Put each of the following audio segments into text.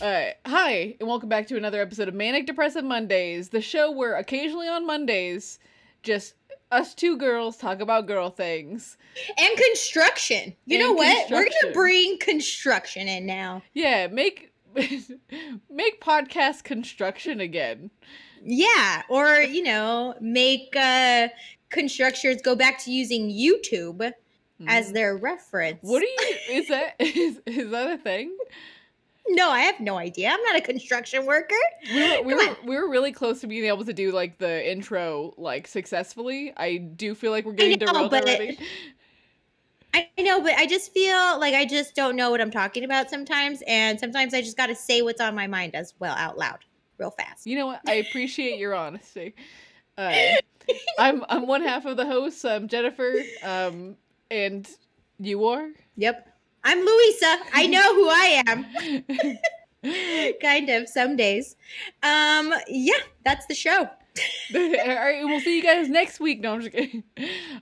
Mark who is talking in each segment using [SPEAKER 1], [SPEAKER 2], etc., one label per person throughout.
[SPEAKER 1] Uh, hi, and welcome back to another episode of Manic Depressive Mondays, the show where occasionally on Mondays, just us two girls talk about girl things.
[SPEAKER 2] And construction. You
[SPEAKER 1] And
[SPEAKER 2] know what? We're
[SPEAKER 1] construction.
[SPEAKER 2] gonna bring construction in now.
[SPEAKER 1] Yeah, make make podcast construction again.
[SPEAKER 2] Yeah, or you know, make uh constructors go back to using YouTube as
[SPEAKER 1] Mhm.
[SPEAKER 2] their reference.
[SPEAKER 1] What do you is that is, is that a thing?
[SPEAKER 2] No, I have no idea. I'm not a construction worker.
[SPEAKER 1] We were, we, were, we were really close to being able to do like the intro like successfully. I do feel like we're getting
[SPEAKER 2] know,
[SPEAKER 1] derailed already.
[SPEAKER 2] I know, but I just feel like I just don't know what I'm talking about sometimes, and sometimes I just got to say what's on my mind as well out loud, real fast.
[SPEAKER 1] You know what? I appreciate your honesty. Uh, I'm I'm one half of the host. I'm Jennifer. Um, and you are.
[SPEAKER 2] Yep, I'm Louisa. I know who I am. kind of some days. Um, yeah, that's the show.
[SPEAKER 1] All right, we'll see you guys next week. No, I'm just kidding.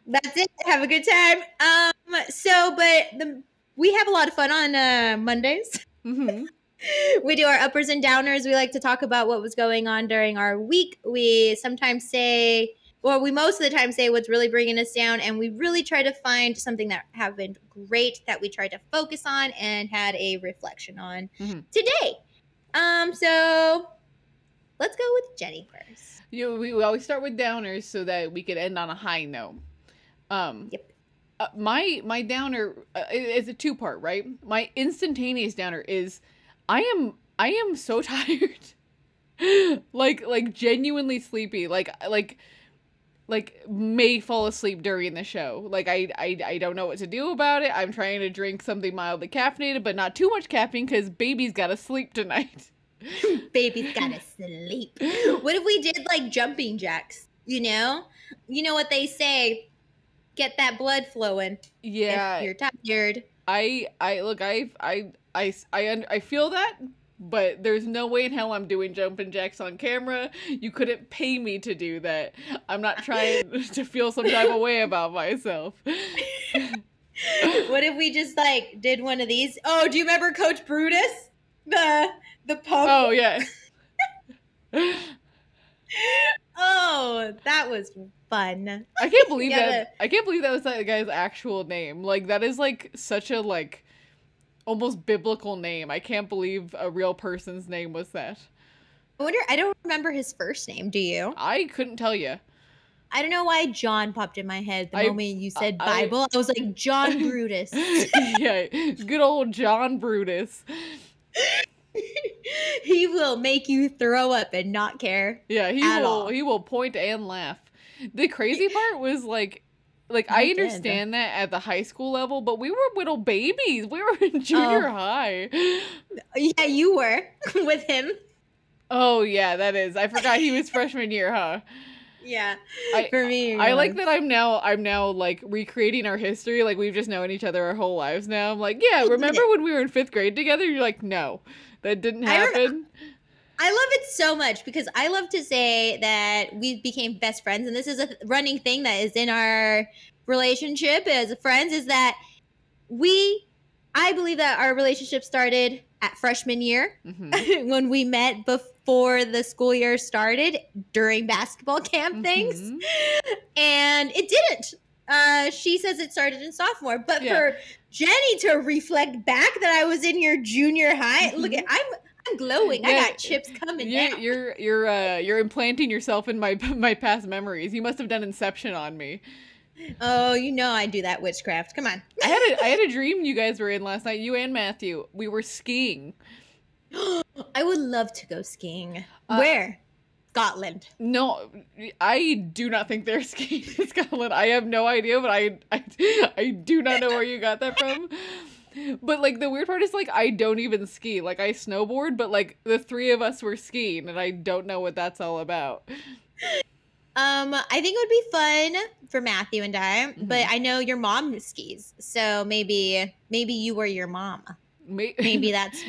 [SPEAKER 2] That's it. Have a good time. Um, so, but the we have a lot of fun on uh, Mondays.
[SPEAKER 1] hmm
[SPEAKER 2] we do our uppers and downers. We like to talk about what was going on during our week. We sometimes say, or we most of the time say what's really bringing us down, and we really try to find something that happened great that we tried to focus on and had a reflection on
[SPEAKER 1] Mhm.
[SPEAKER 2] today. Um, so let's go with Jenny first.
[SPEAKER 1] You know, we, always start with downers so that we can end on a high note. Um,
[SPEAKER 2] Yep.
[SPEAKER 1] uh, my my downer uh, is a two part, right? My instantaneous downer is I am I am so tired. like like genuinely sleepy. Like like like may fall asleep during the show. Like I I I don't know what to do about it. I'm trying to drink something mildly caffeinated, but not too much caffeine cuz baby's got to sleep tonight.
[SPEAKER 2] Baby's gotta sleep. What if we did like jumping jacks? You know, you know what they say. Get that blood flowing.
[SPEAKER 1] Yeah.
[SPEAKER 2] if you're tired.
[SPEAKER 1] I I look I I I I I feel that but there's no way in hell I'm doing jumping jacks on camera. You couldn't pay me to do that. I'm not trying to feel some type of way about myself.
[SPEAKER 2] what if we just like did one of these? Oh, do you remember Coach Brutus? The the pump.
[SPEAKER 1] Oh yeah.
[SPEAKER 2] Oh, that was fun.
[SPEAKER 1] I can't believe
[SPEAKER 2] gotta-
[SPEAKER 1] that I can't believe that was that guy's actual name. Like that is like such a like almost biblical name. I can't believe a real person's name was that.
[SPEAKER 2] I wonder. I don't remember his first name. Do you?
[SPEAKER 1] I couldn't tell you.
[SPEAKER 2] I don't know why John popped in my head the
[SPEAKER 1] I-
[SPEAKER 2] moment you said
[SPEAKER 1] I-
[SPEAKER 2] Bible. I was like John Brutus.
[SPEAKER 1] yeah, good old John Brutus.
[SPEAKER 2] he will make you throw up and not care.
[SPEAKER 1] Yeah, he will
[SPEAKER 2] all.
[SPEAKER 1] he will point and laugh. The crazy part was like like I
[SPEAKER 2] did.
[SPEAKER 1] understand that at the high school level, but we were little babies. We were in junior
[SPEAKER 2] Oh.
[SPEAKER 1] high.
[SPEAKER 2] Yeah, you were with him.
[SPEAKER 1] Oh yeah, that is. I forgot he was freshman year, huh?
[SPEAKER 2] Yeah,
[SPEAKER 1] I-
[SPEAKER 2] for me.
[SPEAKER 1] I like that I'm now I'm now like recreating our history. Like we've just known each other our whole lives now. I'm like, yeah, remember when we were in fifth grade together? You're like, no, that didn't
[SPEAKER 2] I
[SPEAKER 1] happen.
[SPEAKER 2] I love it so much because I love to say that we became best friends, and this is a running thing that is in our relationship as friends. Is that we? I believe that our relationship started at freshman year
[SPEAKER 1] Mhm.
[SPEAKER 2] when we met before the school year started during basketball camp things,
[SPEAKER 1] Mhm.
[SPEAKER 2] and it didn't. Uh, she says it started in sophomore, but
[SPEAKER 1] Yeah.
[SPEAKER 2] for Jenny to reflect back that I was in your junior high, look at I'm I'm glowing. I got chips coming
[SPEAKER 1] You're
[SPEAKER 2] down.
[SPEAKER 1] you're you're uh you're implanting yourself in my my past memories. You must have done Inception on me.
[SPEAKER 2] Oh, you know I do that witchcraft. Come on.
[SPEAKER 1] I had a I had a dream you guys were in last night. You and Matthew. We were skiing.
[SPEAKER 2] I would love to go skiing.
[SPEAKER 1] Uh,
[SPEAKER 2] Where? Scotland.
[SPEAKER 1] No, I do not think they're skiing in Scotland. I have no idea, but I, I I do not know where you got that from. But like the weird part is like I don't even ski. Like I snowboard, but like the three of us were skiing and I don't know what that's all about.
[SPEAKER 2] Um, I think it would be fun for Matthew and I, but
[SPEAKER 1] Mhm.
[SPEAKER 2] I know your mom skis, so maybe maybe you were your mom.
[SPEAKER 1] May-
[SPEAKER 2] Maybe that's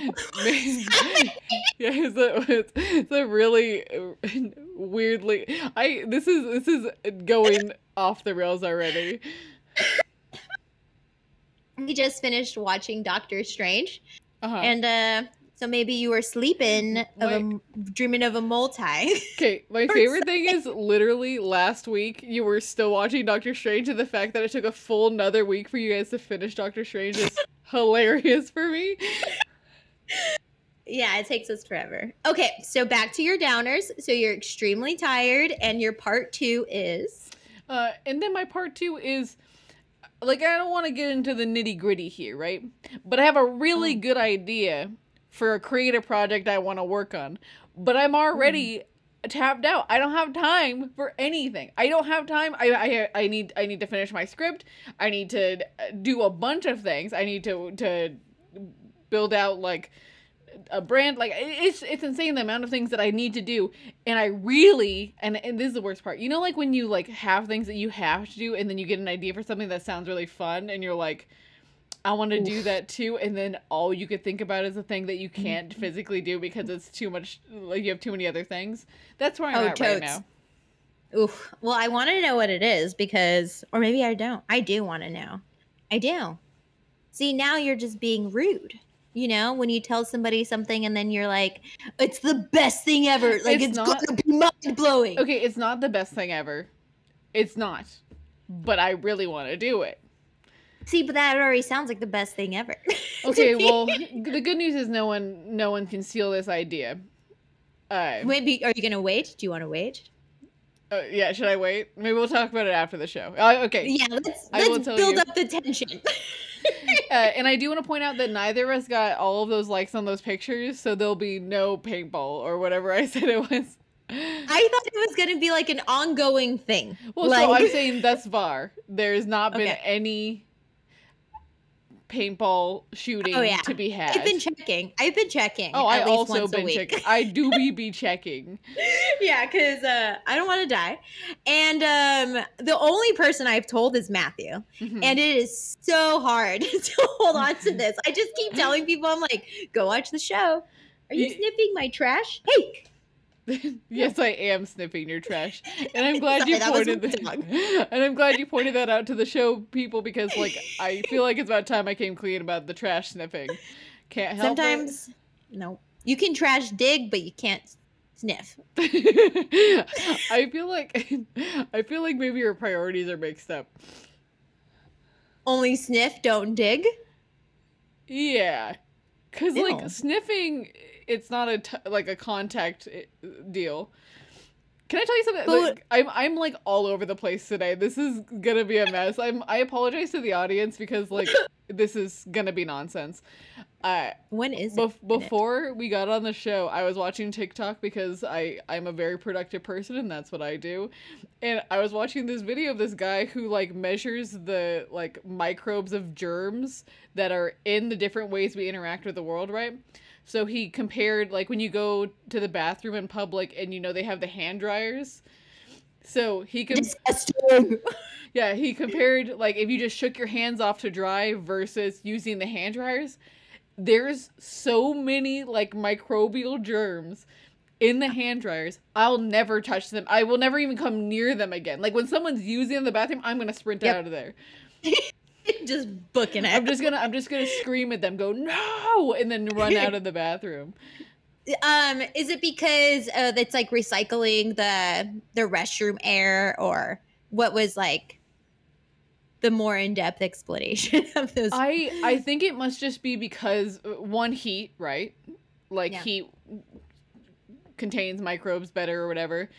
[SPEAKER 1] Maybe- yeah, it's a, it's, it's a really weirdly. I this is this is going off the rails already.
[SPEAKER 2] We just finished watching Doctor Strange,
[SPEAKER 1] Uh-huh.
[SPEAKER 2] and uh, So maybe you were sleeping of a, dreaming of a multi.
[SPEAKER 1] Okay, my
[SPEAKER 2] Or
[SPEAKER 1] favorite thing is literally last week you were still watching Doctor Strange, and the fact that it took a full another week for you guys to finish Doctor Strange is hilarious for me.
[SPEAKER 2] yeah, it takes us forever. Okay, so back to your downers. So you're extremely tired, and your part two is
[SPEAKER 1] Uh, and then my part two is like I don't want to get into the nitty gritty here, right? But I have a really
[SPEAKER 2] Mm.
[SPEAKER 1] good idea for a creative project I want to work on, but I'm already tapped out. I don't have time for anything. I don't have time. I I I need I need to finish my script. I need to uh, do a bunch of things. I need to to build out like a brand like it's it's insane the amount of things that I need to do and I really and, and this is the worst part you know like when you like have things that you have to do and then you get an idea for something that sounds really fun and you're like I want to do that too and then all you could think about is a thing that you can't
[SPEAKER 2] Mm-hmm.
[SPEAKER 1] physically do because it's too much like you have too many other things that's where I'm
[SPEAKER 2] Oh,
[SPEAKER 1] at right now
[SPEAKER 2] Oof. Well, I want to know what it is because, or maybe I don't. I do want to know. I do. See, now you're just being rude. You know, when you tell somebody something and then you're like, it's the best thing ever. Like,
[SPEAKER 1] It's
[SPEAKER 2] it's,
[SPEAKER 1] not-
[SPEAKER 2] going to be mind blowing.
[SPEAKER 1] okay it's not the best thing ever it's not but I really want to do it
[SPEAKER 2] See, but that already sounds like the best thing ever.
[SPEAKER 1] Okay, well, the good news is no one no one can steal this idea. Uh,
[SPEAKER 2] maybe, are you going to wait? Do you want to wait?
[SPEAKER 1] uh, yeah, should I wait? Maybe we'll talk about it after the show. Uh, okay.
[SPEAKER 2] Yeah, let's, let's build
[SPEAKER 1] you.
[SPEAKER 2] up the tension.
[SPEAKER 1] Uh, and I do want to point out that neither of us got all of those likes on those pictures, so there'll be no paintball or whatever I said it was.
[SPEAKER 2] I thought it was going to be like an ongoing thing.
[SPEAKER 1] Well,
[SPEAKER 2] like,
[SPEAKER 1] so I'm saying thus far, there's not been
[SPEAKER 2] Okay.
[SPEAKER 1] any paintball shooting
[SPEAKER 2] Oh, yeah.
[SPEAKER 1] to be had.
[SPEAKER 2] I've been checking. I've been checking.
[SPEAKER 1] oh, I also been checking. I do be be checking.
[SPEAKER 2] yeah, because uh, I don't want to die. And um, the only person I've told is Matthew.
[SPEAKER 1] Mhm.
[SPEAKER 2] And it is so hard to hold on to this. I just keep telling people, I'm like, go watch the show. Are you sniffing my trash? Hey,
[SPEAKER 1] yes, I am sniffing your trash, and I'm glad
[SPEAKER 2] Sorry,
[SPEAKER 1] you pointed that. And I'm glad you pointed that out to the show people because, like, I feel like it's about time I came clean about the trash sniffing. Can't help
[SPEAKER 2] sometimes, no. You can trash dig, but you can't sniff.
[SPEAKER 1] I feel like I feel like maybe your priorities are mixed up.
[SPEAKER 2] Only sniff, don't dig.
[SPEAKER 1] Yeah, because like sniffing, it's not a t- like a contact eh, deal. Can I tell you something?
[SPEAKER 2] But-
[SPEAKER 1] Like, I'm I'm like all over the place today. This is gonna be a mess. I'm I apologize to the audience because like this is gonna be nonsense. Uh,
[SPEAKER 2] When is
[SPEAKER 1] bef-
[SPEAKER 2] it?
[SPEAKER 1] before we got on the show, I was watching TikTok because I I'm a very productive person and that's what I do. And I was watching this video of this guy who like measures the like microbes of germs that are in the different ways we interact with the world, right? So he compared like when you go to the bathroom in public and you know they have the hand dryers. So he com- yeah, he compared like if you just shook your hands off to dry versus using the hand dryers. There's so many like microbial germs in the hand dryers. I'll never touch them. I will never even come near them again. Like when someone's using in the bathroom, I'm gonna sprint
[SPEAKER 2] Yep.
[SPEAKER 1] out of there.
[SPEAKER 2] just booking it.
[SPEAKER 1] I'm just gonna I'm just gonna scream at them, go no, and then run out of the bathroom.
[SPEAKER 2] Um, is it because uh, it's like recycling the the restroom air, or what was like the more in depth explanation of those?
[SPEAKER 1] I I think it must just be because uh, one heat, right? Like
[SPEAKER 2] Yeah.
[SPEAKER 1] heat contains microbes better or whatever.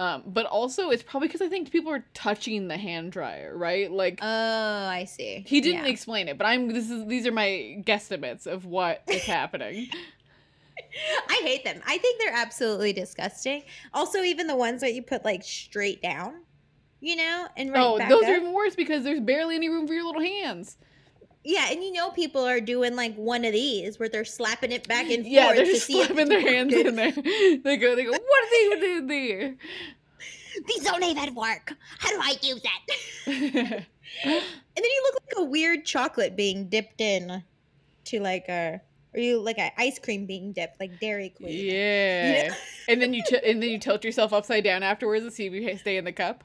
[SPEAKER 1] Um, but also it's probably because I think people are touching the hand dryer, right? Like
[SPEAKER 2] oh, I see.
[SPEAKER 1] he didn't
[SPEAKER 2] Yeah.
[SPEAKER 1] explain it, but I'm this is these are my guesstimates of what is happening.
[SPEAKER 2] I hate them. I think they're absolutely disgusting. Also, even the ones that you put like straight down, you know, and right
[SPEAKER 1] oh, those
[SPEAKER 2] up.
[SPEAKER 1] are even worse because there's barely any room for your little hands.
[SPEAKER 2] Yeah, and you know people are doing like one of these where they're slapping it back and
[SPEAKER 1] Yeah,
[SPEAKER 2] forth
[SPEAKER 1] they're
[SPEAKER 2] to
[SPEAKER 1] just slapping their hands in there. They go, they go, what are they doing there?
[SPEAKER 2] These don't even work. How do I use that? and then you look like a weird chocolate being dipped in to like a or you like an ice cream being dipped like Dairy Queen.
[SPEAKER 1] Yeah. and then you t- and then you tilt yourself upside down afterwards to see if you stay in the cup.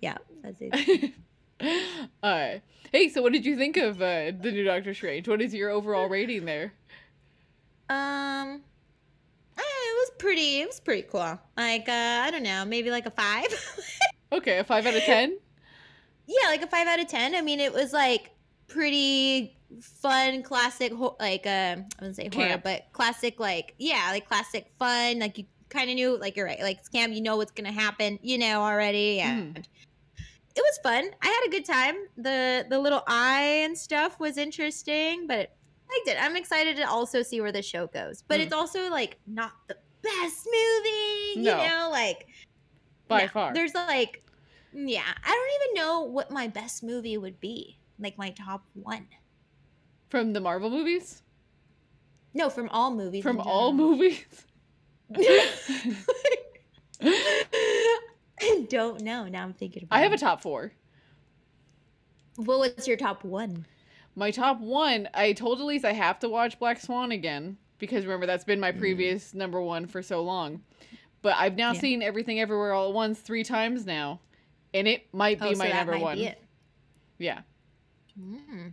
[SPEAKER 2] Yeah, that's it.
[SPEAKER 1] uh, hey, so what did you think of uh, the new Doctor Strange? What is your overall rating there?
[SPEAKER 2] Um, eh, it was pretty. It was pretty cool. Like, uh, I don't know, maybe like a five.
[SPEAKER 1] Okay, a five out of ten.
[SPEAKER 2] yeah, like a five out of ten. I mean, it was like pretty fun, classic. Like, uh, I wouldn't say horror,
[SPEAKER 1] Camp.
[SPEAKER 2] but classic. Like, yeah, like classic fun. Like you kind of knew. Like you're right. Like scam, you know what's gonna happen. You know already. And it was fun. I had a good time. the The little eye and stuff was interesting, but I liked it. I'm excited to also see where the show goes. But
[SPEAKER 1] Mm.
[SPEAKER 2] it's also like not the best movie. You know, like
[SPEAKER 1] By
[SPEAKER 2] no,
[SPEAKER 1] far.
[SPEAKER 2] There's like, yeah, I don't even know what my best movie would be. Like my top one.
[SPEAKER 1] From the Marvel movies?
[SPEAKER 2] No, from all movies.
[SPEAKER 1] From all movies?
[SPEAKER 2] I don't know. Now I'm thinking about
[SPEAKER 1] I have a top four.
[SPEAKER 2] What was your top one?
[SPEAKER 1] My top one, I told Elise I have to watch Black Swan again because remember that's been my
[SPEAKER 2] Mm.
[SPEAKER 1] previous number one for so long. But I've now
[SPEAKER 2] Yeah.
[SPEAKER 1] seen Everything Everywhere All at Once three times now, and it might be
[SPEAKER 2] Oh, so
[SPEAKER 1] my
[SPEAKER 2] that
[SPEAKER 1] number
[SPEAKER 2] might
[SPEAKER 1] one.
[SPEAKER 2] be it.
[SPEAKER 1] Yeah,
[SPEAKER 2] Mm.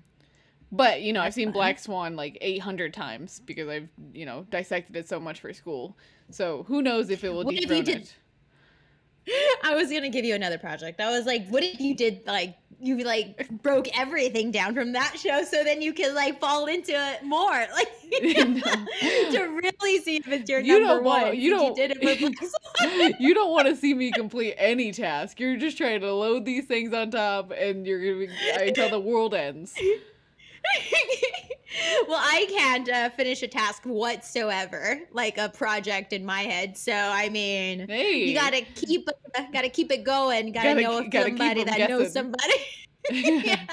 [SPEAKER 1] but you know I've seen
[SPEAKER 2] fun.
[SPEAKER 1] Black Swan like eight hundred times because I've you know dissected it so much for school. So who knows if it will
[SPEAKER 2] What if you
[SPEAKER 1] dethrone
[SPEAKER 2] did-
[SPEAKER 1] it?
[SPEAKER 2] I was gonna give you another project. I was like, what if you did like you like broke everything down from that show so then you could like fall into it more like to really see if it's your
[SPEAKER 1] You
[SPEAKER 2] number
[SPEAKER 1] don't want-
[SPEAKER 2] one.
[SPEAKER 1] you don't-
[SPEAKER 2] with
[SPEAKER 1] you don't want to see me complete any task. You're just trying to load these things on top, and you're gonna be, until the world ends.
[SPEAKER 2] well, I can't uh, finish a task whatsoever, like a project in my head. So I mean,
[SPEAKER 1] Hey,
[SPEAKER 2] you gotta keep uh, gotta keep it going. Gotta,
[SPEAKER 1] Gotta
[SPEAKER 2] know
[SPEAKER 1] gotta
[SPEAKER 2] somebody that knows somebody. yeah.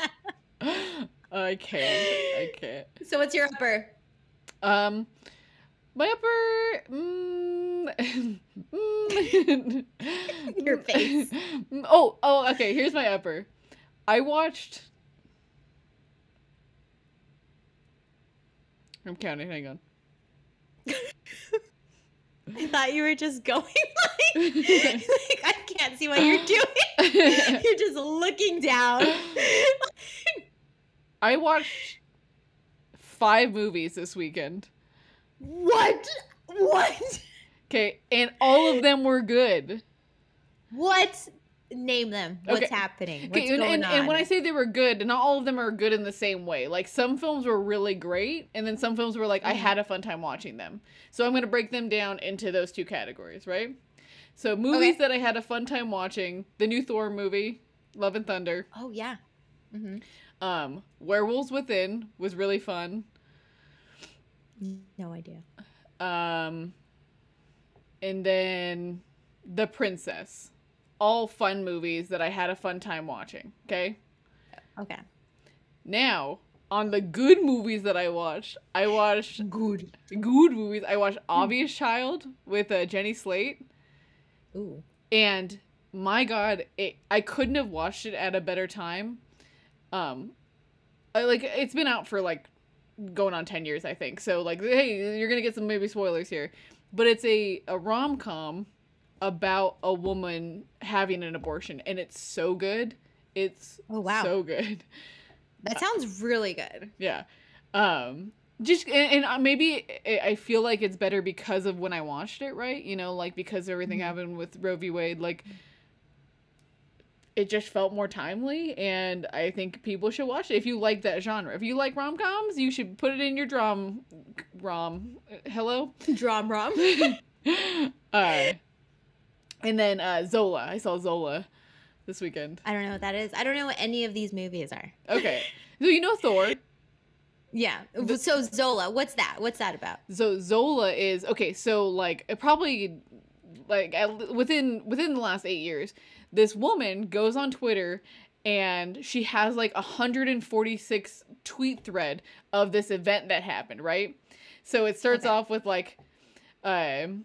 [SPEAKER 1] I can't. I can't.
[SPEAKER 2] So what's your upper?
[SPEAKER 1] Um, my upper. Mm, mm,
[SPEAKER 2] Your face.
[SPEAKER 1] Oh, oh, okay. Here's my upper. I watched. I'm counting. Hang on.
[SPEAKER 2] I thought you were just going like, like I can't see what you're doing. you're just looking down.
[SPEAKER 1] I watched five movies this weekend.
[SPEAKER 2] what? What?
[SPEAKER 1] Okay, and all of them were good.
[SPEAKER 2] What? Name them. What's
[SPEAKER 1] Okay.
[SPEAKER 2] happening? What's
[SPEAKER 1] Okay, and,
[SPEAKER 2] going
[SPEAKER 1] and,
[SPEAKER 2] on?
[SPEAKER 1] and when I say they were good, not all of them are good in the same way. Like some films were really great, and then some films were like I
[SPEAKER 2] Mhm.
[SPEAKER 1] had a fun time watching them. So I'm gonna break them down into those two categories, right? So movies
[SPEAKER 2] Okay.
[SPEAKER 1] that I had a fun time watching: the new Thor movie, Love and Thunder.
[SPEAKER 2] oh yeah. hmm
[SPEAKER 1] Um, Werewolves Within was really fun.
[SPEAKER 2] No idea.
[SPEAKER 1] Um, and then The Princess. All fun movies that I had a fun time watching. Okay.
[SPEAKER 2] Okay.
[SPEAKER 1] Now, on the good movies that I watched, I watched
[SPEAKER 2] Good.
[SPEAKER 1] good movies. I watched Obvious Child with uh, Jenny Slate,
[SPEAKER 2] Ooh.
[SPEAKER 1] and my God, it, I couldn't have watched it at a better time. Um, I, like it's been out for like going on ten years, I think. So like, hey, you're gonna get some maybe spoilers here, but it's a a rom com about a woman having an abortion, and it's so good. It's
[SPEAKER 2] Oh, wow.
[SPEAKER 1] so good.
[SPEAKER 2] That sounds really good.
[SPEAKER 1] Yeah. Um just and, and uh, maybe I feel like it's better because of when I watched it, right? You know, like because everything
[SPEAKER 2] Mhm.
[SPEAKER 1] happened with Roe v. Wade, like it just felt more timely and I think people should watch it if you like that genre. If you like rom-coms, you should put it in your drum rom. uh, Hello?
[SPEAKER 2] Drum rom.
[SPEAKER 1] uh and then uh Zola. I saw Zola this weekend.
[SPEAKER 2] I don't know what that is. I don't know what any of these movies are.
[SPEAKER 1] Okay. So you know Thor.
[SPEAKER 2] Yeah.
[SPEAKER 1] The-
[SPEAKER 2] so Zola, what's that? What's that about?
[SPEAKER 1] So Zola is okay. So like it probably like within within the last eight years, this woman goes on Twitter and she has like a 146 tweet thread of this event that happened. Right. So it starts
[SPEAKER 2] Okay.
[SPEAKER 1] off with like, um,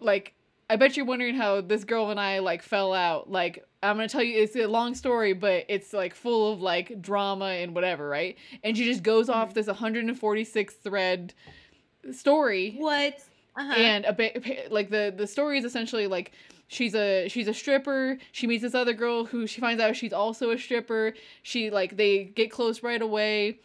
[SPEAKER 1] like I bet you're wondering how this girl and I like fell out. Like I'm gonna tell you, it's a long story, but it's like full of like drama and whatever, right? And she just goes off this 146 thread story,
[SPEAKER 2] What? Uh-huh.
[SPEAKER 1] and a bit like the the story is essentially like she's a she's a stripper. She meets this other girl who she finds out she's also a stripper. She like they get close right away.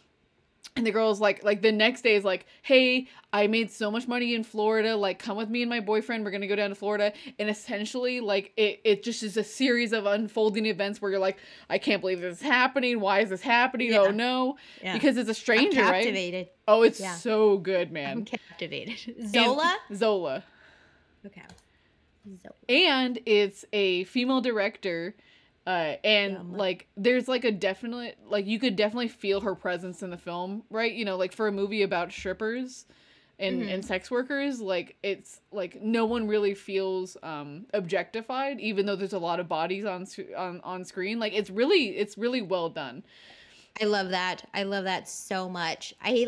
[SPEAKER 1] And the girl's like like the next day is like hey i made so much money in florida like come with me and my boyfriend we're gonna go down to florida and essentially like it, it just is a series of unfolding events where you're like i can't believe this is happening why is this happening oh no
[SPEAKER 2] Yeah.
[SPEAKER 1] because it's a
[SPEAKER 2] I'm
[SPEAKER 1] stranger right oh it's
[SPEAKER 2] Yeah.
[SPEAKER 1] so good man I'm
[SPEAKER 2] captivated.
[SPEAKER 1] And-
[SPEAKER 2] Zola.
[SPEAKER 1] zola
[SPEAKER 2] Okay. Zola.
[SPEAKER 1] and it's a female director uh and
[SPEAKER 2] Yum.
[SPEAKER 1] like there's like a definite like you could definitely feel her presence in the film right you know like for a movie about strippers and
[SPEAKER 2] Mhm.
[SPEAKER 1] and sex workers like it's like no one really feels um objectified even though there's a lot of bodies on on on screen like it's really it's really well done
[SPEAKER 2] I love that. I love that so much. I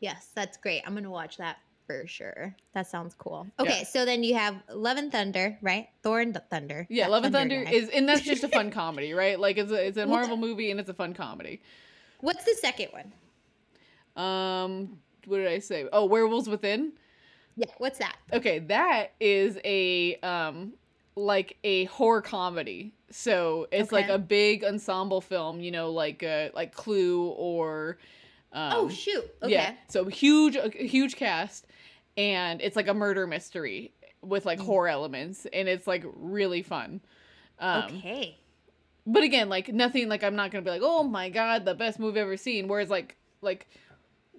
[SPEAKER 2] yes, that's great. I'm gonna watch that for sure. That sounds cool. Okay,
[SPEAKER 1] Yeah.
[SPEAKER 2] so then you have Love and Thunder, right? Thor and Thunder.
[SPEAKER 1] yeah love and thunder
[SPEAKER 2] guy.
[SPEAKER 1] is and that's just a fun comedy right like it's a it's a marvel movie and it's a fun comedy
[SPEAKER 2] What's the second one?
[SPEAKER 1] um what did i say oh werewolves within
[SPEAKER 2] Yeah, what's that?
[SPEAKER 1] Okay, that is a um like a horror comedy. So it's like a big ensemble film, you know, like uh like Clue or um
[SPEAKER 2] oh shoot. Okay.
[SPEAKER 1] yeah. So huge huge cast and it's like a murder mystery with like
[SPEAKER 2] Mm.
[SPEAKER 1] horror elements and it's like really fun. Um
[SPEAKER 2] okay.
[SPEAKER 1] but again, like nothing like I'm not going to be like, "Oh my god, the best movie I've ever seen." Whereas like like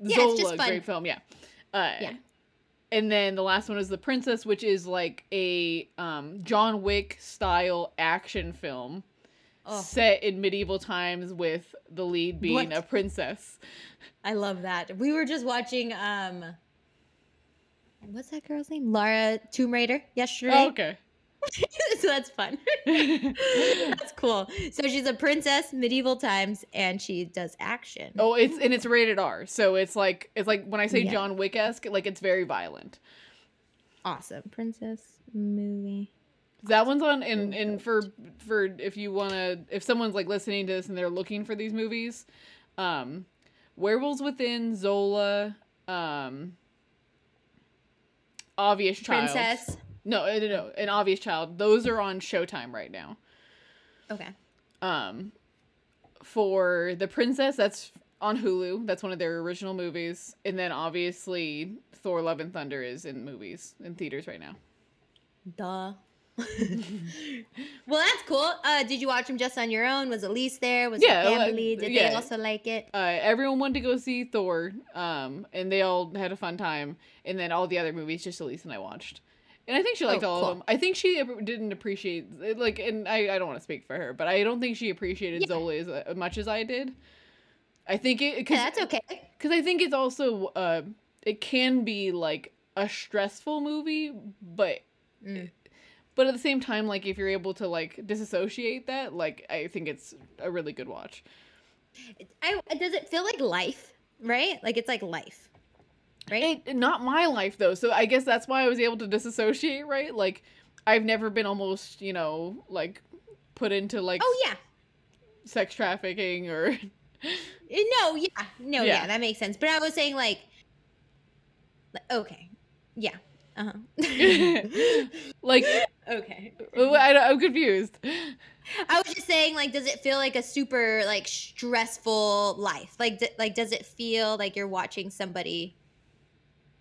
[SPEAKER 2] Yeah,
[SPEAKER 1] Zola, great film, yeah. Uh,
[SPEAKER 2] Yeah.
[SPEAKER 1] And then the last one is The Princess, which is like a um, John Wick style action film
[SPEAKER 2] Oh,
[SPEAKER 1] set in medieval times with the lead being
[SPEAKER 2] What?
[SPEAKER 1] a princess.
[SPEAKER 2] I love that. We were just watching um what's that girl's name? Lara Tomb Raider yesterday.
[SPEAKER 1] Oh, okay.
[SPEAKER 2] so that's fun. that's cool. So she's a princess, medieval times, and she does action.
[SPEAKER 1] oh, it's and it's rated R, so it's like it's like when I say
[SPEAKER 2] Yeah.
[SPEAKER 1] John Wick esque, like it's very violent.
[SPEAKER 2] awesome. Princess movie.
[SPEAKER 1] That one's on and and for for if you wanna if someone's like listening to this and they're looking for these movies, um Werewolves Within, Zola, um Obvious Child.
[SPEAKER 2] Princess.
[SPEAKER 1] No, no, no, an Obvious Child. Those are on Showtime right now.
[SPEAKER 2] Okay.
[SPEAKER 1] Um for The Princess, that's on Hulu. That's one of their original movies. And then obviously Thor Love and Thunder is in movies in theaters right now.
[SPEAKER 2] Duh. well, that's cool. Uh, did you watch them just on your own? Was Elise there? Was
[SPEAKER 1] Yeah,
[SPEAKER 2] your family? Did
[SPEAKER 1] yeah.
[SPEAKER 2] they also like it?
[SPEAKER 1] uh, everyone wanted to go see Thor, um, and they all had a fun time. And then all the other movies, just Elise and I watched. And I think she liked
[SPEAKER 2] Oh,
[SPEAKER 1] all
[SPEAKER 2] cool.
[SPEAKER 1] of them. I think she didn't appreciate like, and I, I don't want to speak for her, but I don't think she appreciated
[SPEAKER 2] Yeah.
[SPEAKER 1] Zola as uh, much as I did. I think it
[SPEAKER 2] Yeah,
[SPEAKER 1] because
[SPEAKER 2] that's okay.
[SPEAKER 1] because I think it's also uh, it can be like a stressful movie, but
[SPEAKER 2] Mm.
[SPEAKER 1] But at the same time, like if you're able to like disassociate that, like I think it's a really good watch.
[SPEAKER 2] I, does it feel like life? Right? Like it's like life. Right?
[SPEAKER 1] It, not my life though, so I guess that's why I was able to disassociate, right? Like, I've never been almost, you know, like put into like
[SPEAKER 2] oh yeah.
[SPEAKER 1] sex trafficking or
[SPEAKER 2] Eh, No, yeah. No, yeah.
[SPEAKER 1] Yeah.
[SPEAKER 2] that makes sense. But I was saying like, like okay. Yeah. Uh-huh.
[SPEAKER 1] like
[SPEAKER 2] okay.
[SPEAKER 1] I, I'm confused.
[SPEAKER 2] I was just saying, like, does it feel like a super like stressful life? Like, d- like, does it feel like you're watching somebody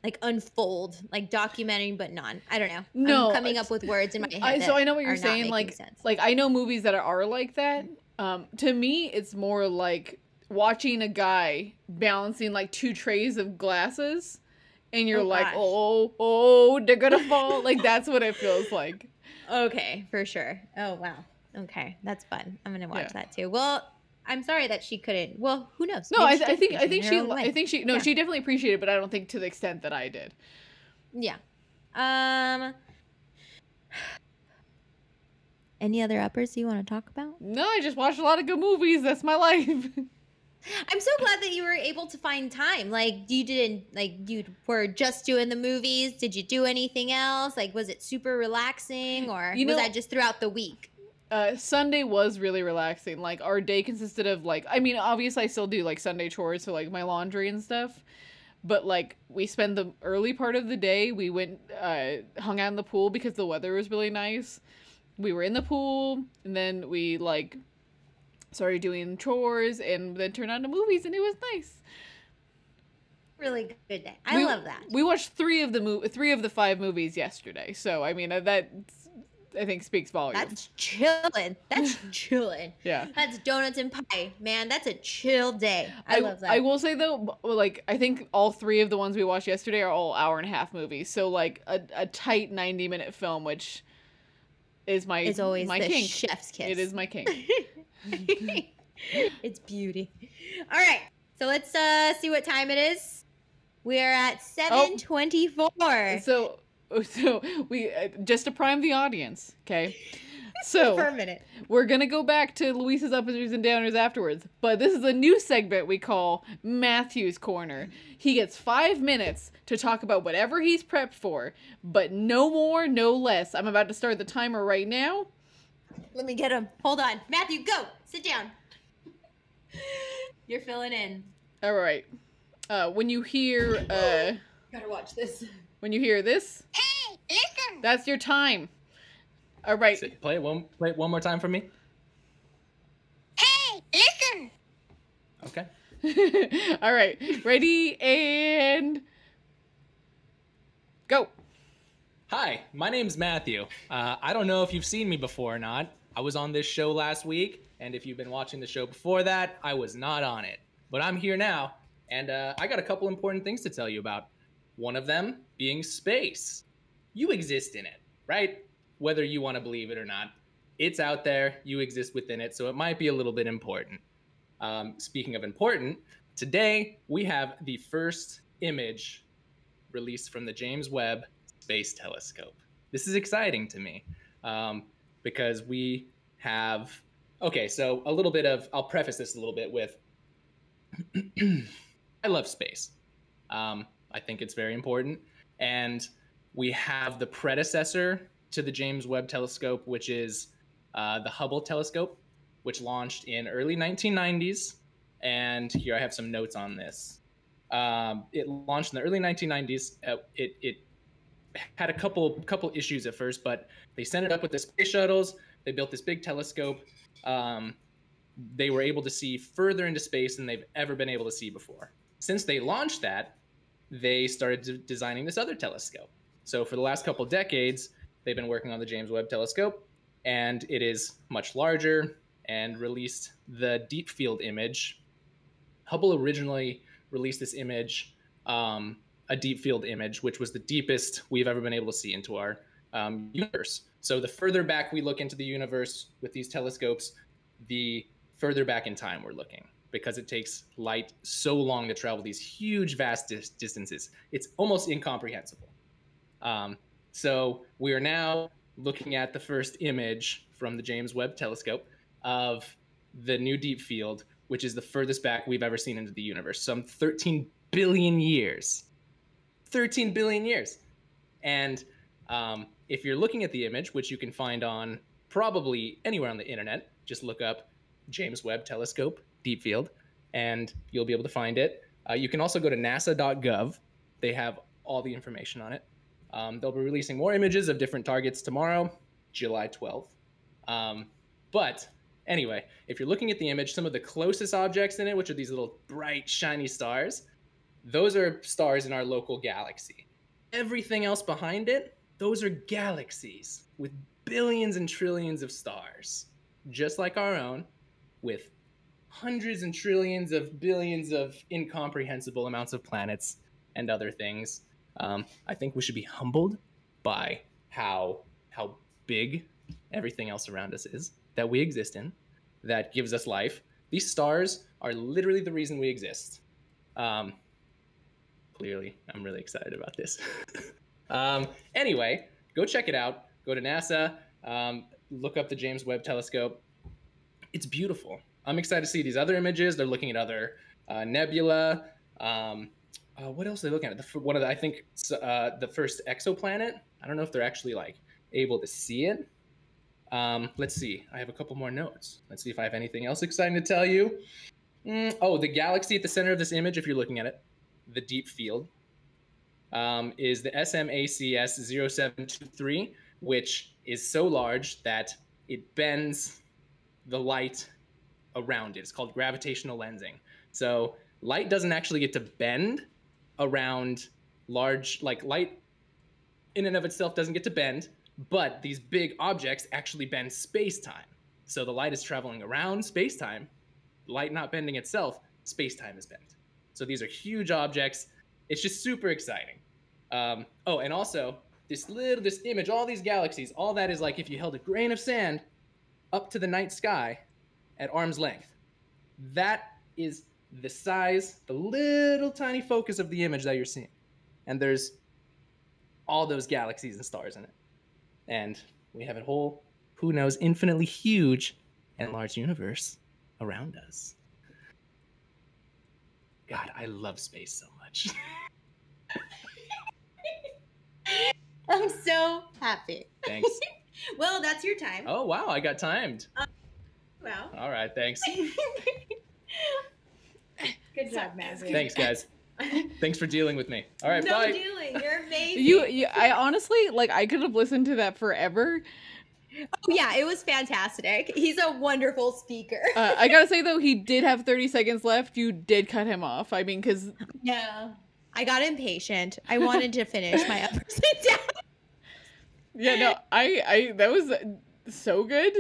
[SPEAKER 2] like unfold, like documenting, but not? I don't know.
[SPEAKER 1] No,
[SPEAKER 2] I'm coming up with words in my head.
[SPEAKER 1] I, so I know what you're saying. Like,
[SPEAKER 2] sense.
[SPEAKER 1] like I know movies that are like that. Um, to me, it's more like watching a guy balancing like two trays of glasses, and you're
[SPEAKER 2] Oh,
[SPEAKER 1] like,
[SPEAKER 2] gosh.
[SPEAKER 1] oh, oh, they're gonna fall. like that's what it feels like.
[SPEAKER 2] okay, for sure. Oh wow. Okay, that's fun. I'm gonna watch
[SPEAKER 1] Yeah.
[SPEAKER 2] that too. Well, I'm sorry that she couldn't. Well, who knows?
[SPEAKER 1] No, I, I think I think she I think she no
[SPEAKER 2] Yeah.
[SPEAKER 1] she definitely appreciated it, but I don't think to the extent that I did.
[SPEAKER 2] Yeah. Um. Any other uppers you want to talk about?
[SPEAKER 1] No, I just watched a lot of good movies. That's my life.
[SPEAKER 2] I'm so glad that you were able to find time. Like you didn't like you were just doing the movies. Did you do anything else? Like was it super relaxing or
[SPEAKER 1] You
[SPEAKER 2] was
[SPEAKER 1] know-
[SPEAKER 2] that just throughout the week?
[SPEAKER 1] uh, Sunday was really relaxing. Like our day consisted of like I mean, obviously I still do like Sunday chores, so like my laundry and stuff. But like we spent the early part of the day, we went uh hung out in the pool because the weather was really nice. We were in the pool and then we like started doing chores and then turned on to movies and it was nice.
[SPEAKER 2] really good day. I
[SPEAKER 1] We-
[SPEAKER 2] love that.
[SPEAKER 1] We watched three of the mo- three of the five movies yesterday, so I mean uh, that I think speaks volumes.
[SPEAKER 2] That's chilling. That's chilling.
[SPEAKER 1] yeah.
[SPEAKER 2] That's donuts and pie, man. That's a chill day. I, love that.
[SPEAKER 1] I will say though, like I think all three of the ones we watched yesterday are all hour and a half movies. So like a, a tight ninety minute film, which is my
[SPEAKER 2] it's always
[SPEAKER 1] my kink.
[SPEAKER 2] chef's kiss.
[SPEAKER 1] It is my kink.
[SPEAKER 2] it's beauty. All right. So let's uh see what time it is. We're at
[SPEAKER 1] Oh.
[SPEAKER 2] 7:24
[SPEAKER 1] so so we uh, just to prime the audience, okay? So
[SPEAKER 2] per minute.
[SPEAKER 1] We're gonna go back to Luisa's uppers and downers afterwards, but this is a new segment we call Matthew's Corner. He gets five minutes to talk about whatever he's prepped for, but no more, no less. I'm about to start the timer right now.
[SPEAKER 2] Let me get him. Hold on. Matthew, go. Sit down. You're filling in.
[SPEAKER 1] All right. Uh, when you hear uh,
[SPEAKER 2] Gotta watch this.
[SPEAKER 1] when you hear this,
[SPEAKER 3] Hey, listen.
[SPEAKER 1] that's your time. All right.
[SPEAKER 4] Say- Play it one. Play it one more time for me.
[SPEAKER 3] Hey, listen.
[SPEAKER 4] Okay.
[SPEAKER 1] All right. Ready and go.
[SPEAKER 4] Hi, my name's Matthew. Uh, I don't know if you've seen me before or not. I was on this show last week, and if you've been watching the show before that, I was not on it. But I'm here now, and uh, I got a couple important things to tell you about. One of them being space. You exist in it, right? Whether you want to believe it or not. It's out there, you exist within it, so it might be a little bit important. Um, speaking of important, today we have the first image released from the James Webb Space Telescope. This is exciting to me um, because we have. Okay, so a little bit of. I'll preface this a little bit with I love space. Um, I think it's very important. And we have the predecessor to the James Webb Telescope, which is uh, the Hubble Telescope, which launched in early 1990s. And here I have some notes on this. Um, it launched in the early 1990s. Uh, it, it had a couple couple issues at first, but they sent it up with the space shuttles. They built this big telescope. Um, they were able to see further into space than they've ever been able to see before. Since they launched that, they started de- designing this other telescope. So for the last couple decades, they've been working on the James Webb Telescope, and it is much larger and released the deep field image. Hubble originally released this image, um, a deep field image, which was the deepest we've ever been able to see into our um, universe. So the further back we look into the universe with these telescopes, the further back in time we're looking because it takes light so long to travel these huge, vast dis- distances. It's almost incomprehensible. Um, so we are now looking at the first image from the James Webb Telescope of the new deep field, which is the furthest back we've ever seen into the universe, some 13 billion years. 13 billion years. And um, if you're looking at the image, which you can find on probably anywhere on the internet, just look up James Webb Telescope Deep Field, and you'll be able to find it. Uh, you can also go to nasa.gov. They have all the information on it. Um, they'll be releasing more images of different targets tomorrow, July 12th. Um, but anyway, if you're looking at the image, some of the closest objects in it, which are these little bright, shiny stars, those are stars in our local galaxy. Everything else behind it, those are galaxies with billions and trillions of stars, just like our own, with hundreds and trillions of billions of incomprehensible amounts of planets and other things. Um, I think we should be humbled by how how big everything else around us is that we exist in, that gives us life. These stars are literally the reason we exist. Um, clearly, I'm really excited about this. um, anyway, go check it out. Go to NASA. Um, look up the James Webb Telescope. It's beautiful. I'm excited to see these other images. They're looking at other uh, nebula. Um, uh, what else are they looking at? The, one of the, I think uh, the first exoplanet. I don't know if they're actually like able to see it. Um, let's see. I have a couple more notes. Let's see if I have anything else exciting to tell you. Mm, oh, the galaxy at the center of this image, if you're looking at it, the deep field, um, is the SMACS 0723, which is so large that it bends the light around it. It's called gravitational lensing. So light doesn't actually get to bend around large like light in and of itself doesn't get to bend, but these big objects actually bend space-time. So the light is traveling around space-time, light not bending itself, space-time is bent. So these are huge objects. It's just super exciting. Um, oh, and also this little this image, all these galaxies, all that is like if you held a grain of sand up to the night sky at arm's length. That is the size, the little tiny focus of the image that you're seeing. And there's all those galaxies and stars in it. And we have a whole, who knows, infinitely huge and large universe around us. God, I love space so much.
[SPEAKER 2] I'm so happy.
[SPEAKER 4] Thanks.
[SPEAKER 2] Well, that's your time.
[SPEAKER 4] Oh, wow, I got timed.
[SPEAKER 2] Um, wow.
[SPEAKER 4] All right, thanks.
[SPEAKER 2] Good job, Matthew.
[SPEAKER 4] Thanks, guys. Thanks for dealing with me. All right, Bye.
[SPEAKER 2] no
[SPEAKER 4] bye.
[SPEAKER 2] dealing. You're amazing.
[SPEAKER 1] You, you, I honestly like. I could have listened to that forever.
[SPEAKER 2] Oh, yeah, it was fantastic. He's a wonderful speaker.
[SPEAKER 1] Uh, I gotta say though, he did have 30 seconds left. You did cut him off. I mean, because
[SPEAKER 2] yeah, I got impatient. I wanted to finish my episode down.
[SPEAKER 1] yeah, no, I, I that was so good.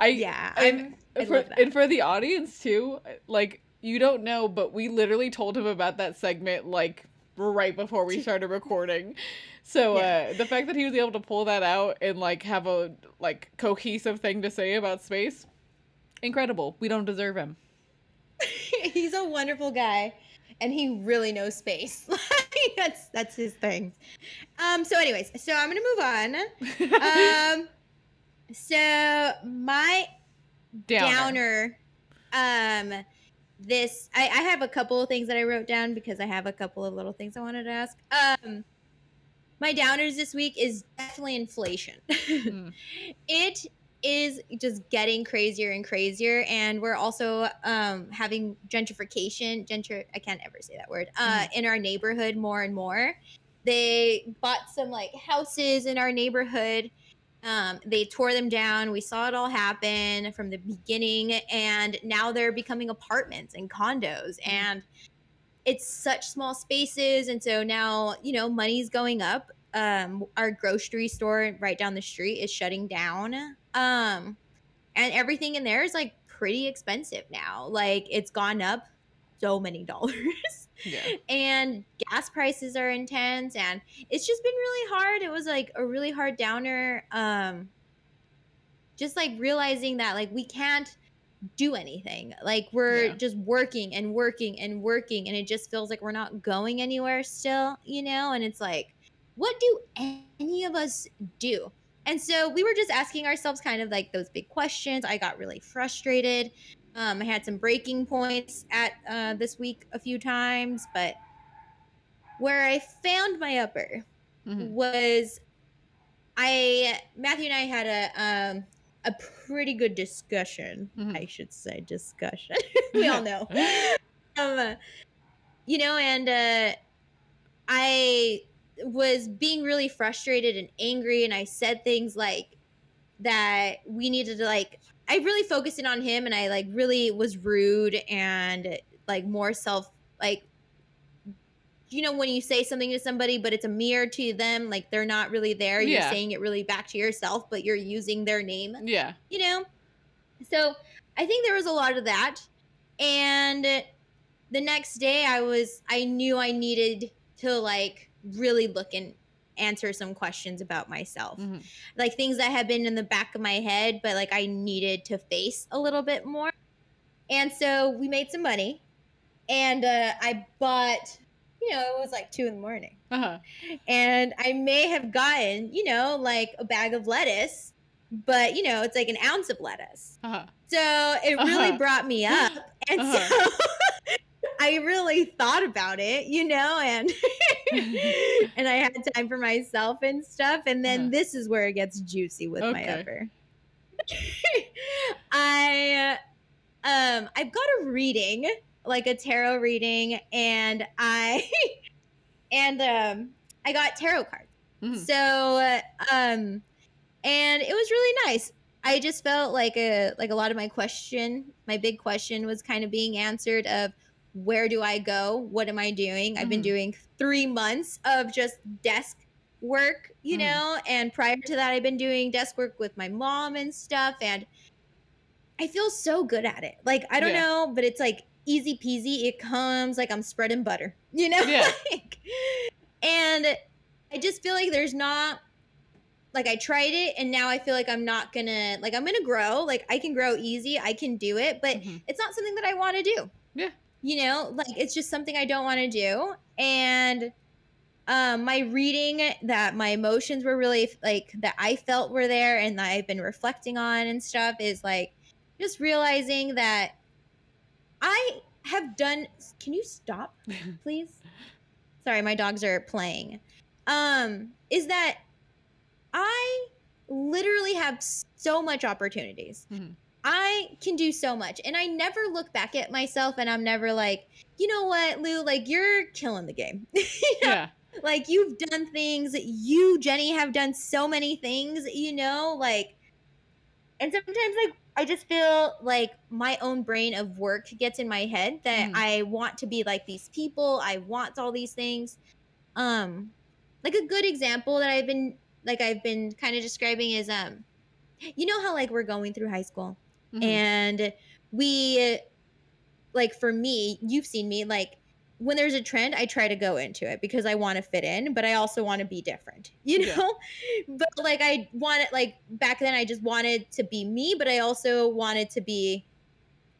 [SPEAKER 1] I
[SPEAKER 2] Yeah,
[SPEAKER 1] and
[SPEAKER 2] I'm-
[SPEAKER 1] for and for the audience too. Like you don't know, but we literally told him about that segment like right before we started recording. So
[SPEAKER 2] Yeah.
[SPEAKER 1] uh, the fact that he was able to pull that out and like have a like cohesive thing to say about space, incredible. We don't deserve him.
[SPEAKER 2] He's a wonderful guy, and he really knows space. that's that's his thing. Um. So, anyways, so I'm gonna move on. Um. So my
[SPEAKER 1] Downer.
[SPEAKER 2] downer. Um. This I, I have a couple of things that I wrote down because I have a couple of little things I wanted to ask. Um. My downers this week is definitely inflation.
[SPEAKER 1] Mm.
[SPEAKER 2] it is just getting crazier and crazier and we're also um having gentrification gentr i can't ever say that word uh in our neighborhood more and more. They bought some like houses in our neighborhood. Um they tore them down. We saw it all happen from the beginning and now they're becoming apartments and condos and it's such small spaces and so now you know money's going up. Um our grocery store right down the street is shutting down. Um and everything in there is like pretty expensive now. Like it's gone up so many dollars.
[SPEAKER 1] Yeah.
[SPEAKER 2] and gas prices are intense and it's just been really hard. It was like a really hard downer. Um just like realizing that like we can't do anything. Like we're
[SPEAKER 1] Yeah.
[SPEAKER 2] just working and working and working and it just feels like we're not going anywhere still you know? And it's like what do any of us do? And so we were just asking ourselves kind of like those big questions. I got really frustrated. Um, I had some breaking points at uh, this week a few times, but where I found my upper
[SPEAKER 1] Mhm.
[SPEAKER 2] was I Matthew and I had a um, a pretty good discussion.
[SPEAKER 1] Mhm.
[SPEAKER 2] I should say discussion. we all know, um, you know, and uh, I was being really frustrated and angry, and I said things like that we needed to like I really focused in on him and I like really was rude and like more self like you know when you say something to somebody but it's a mirror to them like they're not really there you're
[SPEAKER 1] Yeah.
[SPEAKER 2] saying it really back to yourself but you're using their name
[SPEAKER 1] Yeah.
[SPEAKER 2] you know so i think there was a lot of that and the next day i was i knew i needed to like really look and answer some questions about myself
[SPEAKER 1] Mhm.
[SPEAKER 2] like things that had been in the back of my head but like i needed to face a little bit more and so we made some money and uh, i bought you know it was like two in the morning
[SPEAKER 1] Uh-huh.
[SPEAKER 2] and I may have gotten, you know, like a bag of lettuce, but you know, it's like an ounce of lettuce.
[SPEAKER 1] Uh-huh.
[SPEAKER 2] So it really
[SPEAKER 1] Uh-huh.
[SPEAKER 2] brought me up. And
[SPEAKER 1] Uh-huh.
[SPEAKER 2] so I really thought about it, you know, and and I had time for myself and stuff. And then
[SPEAKER 1] Uh-huh.
[SPEAKER 2] this is where it gets juicy with my
[SPEAKER 1] Okay.
[SPEAKER 2] upper. I um I've got a reading, like a tarot reading, and I and um I got tarot cards.
[SPEAKER 1] Mhm.
[SPEAKER 2] So um and it was really nice. I just felt like a like a lot of my question, my big question was kind of being answered of where do I go? What am I doing? I've been
[SPEAKER 1] Mhm.
[SPEAKER 2] doing three months of just desk work, you
[SPEAKER 1] Mhm.
[SPEAKER 2] know, and prior to that, I've been doing desk work with my mom and stuff. And I feel so good at it. Like, I don't
[SPEAKER 1] Yeah.
[SPEAKER 2] know, but it's like easy peasy. It comes like I'm spreading butter, you know?
[SPEAKER 1] Yeah.
[SPEAKER 2] Like, and I just feel like there's not like I tried it and now I feel like I'm not gonna like I'm gonna grow. Like I can grow easy, I can do it, but
[SPEAKER 1] Mhm.
[SPEAKER 2] it's not something that I want to do.
[SPEAKER 1] Yeah.
[SPEAKER 2] You know, like it's just something I don't want to do. And um my reading that my emotions were really like that I felt were there and that I've been reflecting on and stuff is like just realizing that I have done can you stop please? Sorry, my dogs are playing. Um, is that I literally have so much opportunities.
[SPEAKER 1] Mhm.
[SPEAKER 2] I can do so much. And I never look back at myself and I'm never like, you know what, Lou, like you're killing the game. You know?
[SPEAKER 1] yeah.
[SPEAKER 2] like you've done things you jenny have done so many things you know like and sometimes like i just feel like my own brain of work gets in my head that
[SPEAKER 1] Mhm.
[SPEAKER 2] i want to be like these people i want all these things um like a good example that i've been like i've been kind of describing is um you know how like we're going through high school
[SPEAKER 1] Mhm.
[SPEAKER 2] and we like for me you've seen me like when there's a trend i try to go into it because i want to fit in but i also want to be different you
[SPEAKER 1] Yeah.
[SPEAKER 2] know but like i wanted like back then i just wanted to be me but i also wanted to be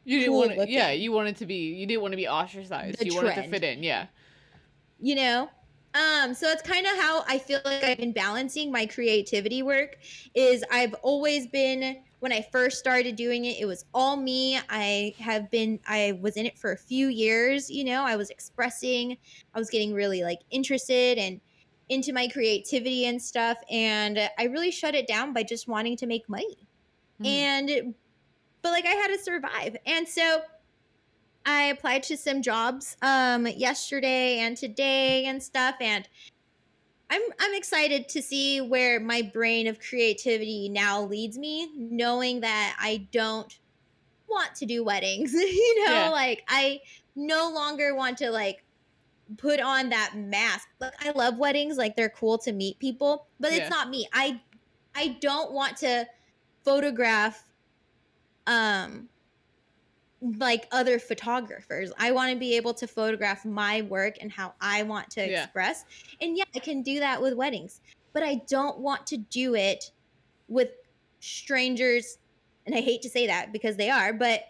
[SPEAKER 1] you didn't
[SPEAKER 2] cool
[SPEAKER 1] want to, yeah, you wanted to be, you didn't want to be ostracized.
[SPEAKER 2] The
[SPEAKER 1] you wanted to fit in. Yeah.
[SPEAKER 2] you know um so that's kind of how i feel like i've been balancing my creativity work is i've always been when i first started doing it it was all me. I have been i was in it for a few years you know i was expressing i was getting really like interested and into my creativity and stuff and i really shut it down by just wanting to make money.
[SPEAKER 1] Mhm.
[SPEAKER 2] and but like i had to survive. And so i applied to some jobs um yesterday and today and stuff and i'm i'm excited to see where my brain of creativity now leads me knowing that i don't want to do weddings you know
[SPEAKER 1] Yeah.
[SPEAKER 2] like i no longer want to like put on that mask like i love weddings like they're cool to meet people but
[SPEAKER 1] Yeah.
[SPEAKER 2] it's not me i i don't want to photograph um like other photographers. I want to be able to photograph my work and how I want to
[SPEAKER 1] Yeah.
[SPEAKER 2] express. And yeah, I can do that with weddings, but I don't want to do it with strangers and I hate to say that because they are, but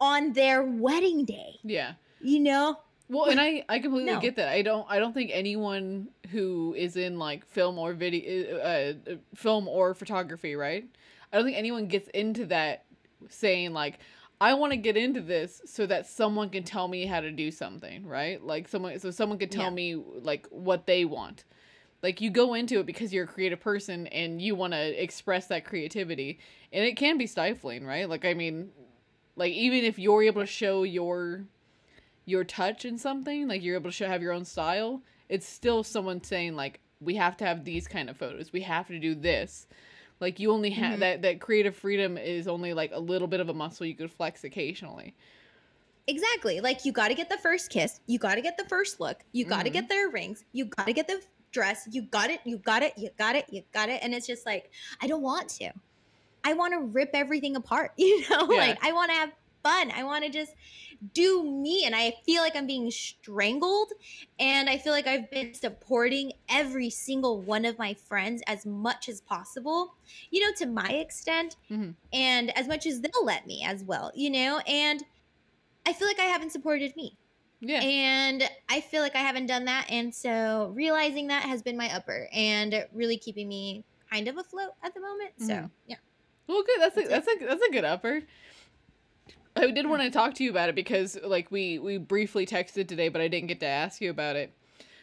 [SPEAKER 2] on their wedding day,
[SPEAKER 1] Yeah.
[SPEAKER 2] you know?
[SPEAKER 1] Well, and I I completely
[SPEAKER 2] No.
[SPEAKER 1] get that. I don't I don't think anyone who is in like film or video uh, uh, film or photography, right? I don't think anyone gets into that saying like I want to get into this so that someone can tell me how to do something, right? Like someone so someone can tell
[SPEAKER 2] Yeah.
[SPEAKER 1] me like what they want. Like you go into it because you're a creative person and you want to express that creativity, and it can be stifling, right? Like I mean, like even if you're able to show your your touch in something, like you're able to show, have your own style, it's still someone saying like we have to have these kind of photos. We have to do this. Like you only have
[SPEAKER 2] Mhm.
[SPEAKER 1] that that creative freedom is only like a little bit of a muscle you could flex occasionally.
[SPEAKER 2] Exactly. Like you got to get the first kiss, you got to get the first look, you got to
[SPEAKER 1] Mhm.
[SPEAKER 2] get their rings, you got to get the dress, you got it, you got it, you got it, you got it, and it's just like I don't want to. I want to rip everything apart, you know?
[SPEAKER 1] Yeah.
[SPEAKER 2] Like I want to have fun. I want to just do me and I feel like I'm being strangled and I feel like I've been supporting every single one of my friends as much as possible, you know, to my extent
[SPEAKER 1] Mhm.
[SPEAKER 2] and as much as they'll let me as well, you know? And I feel like I haven't supported me.
[SPEAKER 1] Yeah.
[SPEAKER 2] And I feel like I haven't done that. And so realizing that has been my upper and really keeping me kind of afloat at the moment. So,
[SPEAKER 1] Mhm.
[SPEAKER 2] yeah.
[SPEAKER 1] Well, good. That's a,
[SPEAKER 2] That's
[SPEAKER 1] that's a that's a good upper. I did want to talk to you about it because like we we briefly texted today, but I didn't get to ask you about it.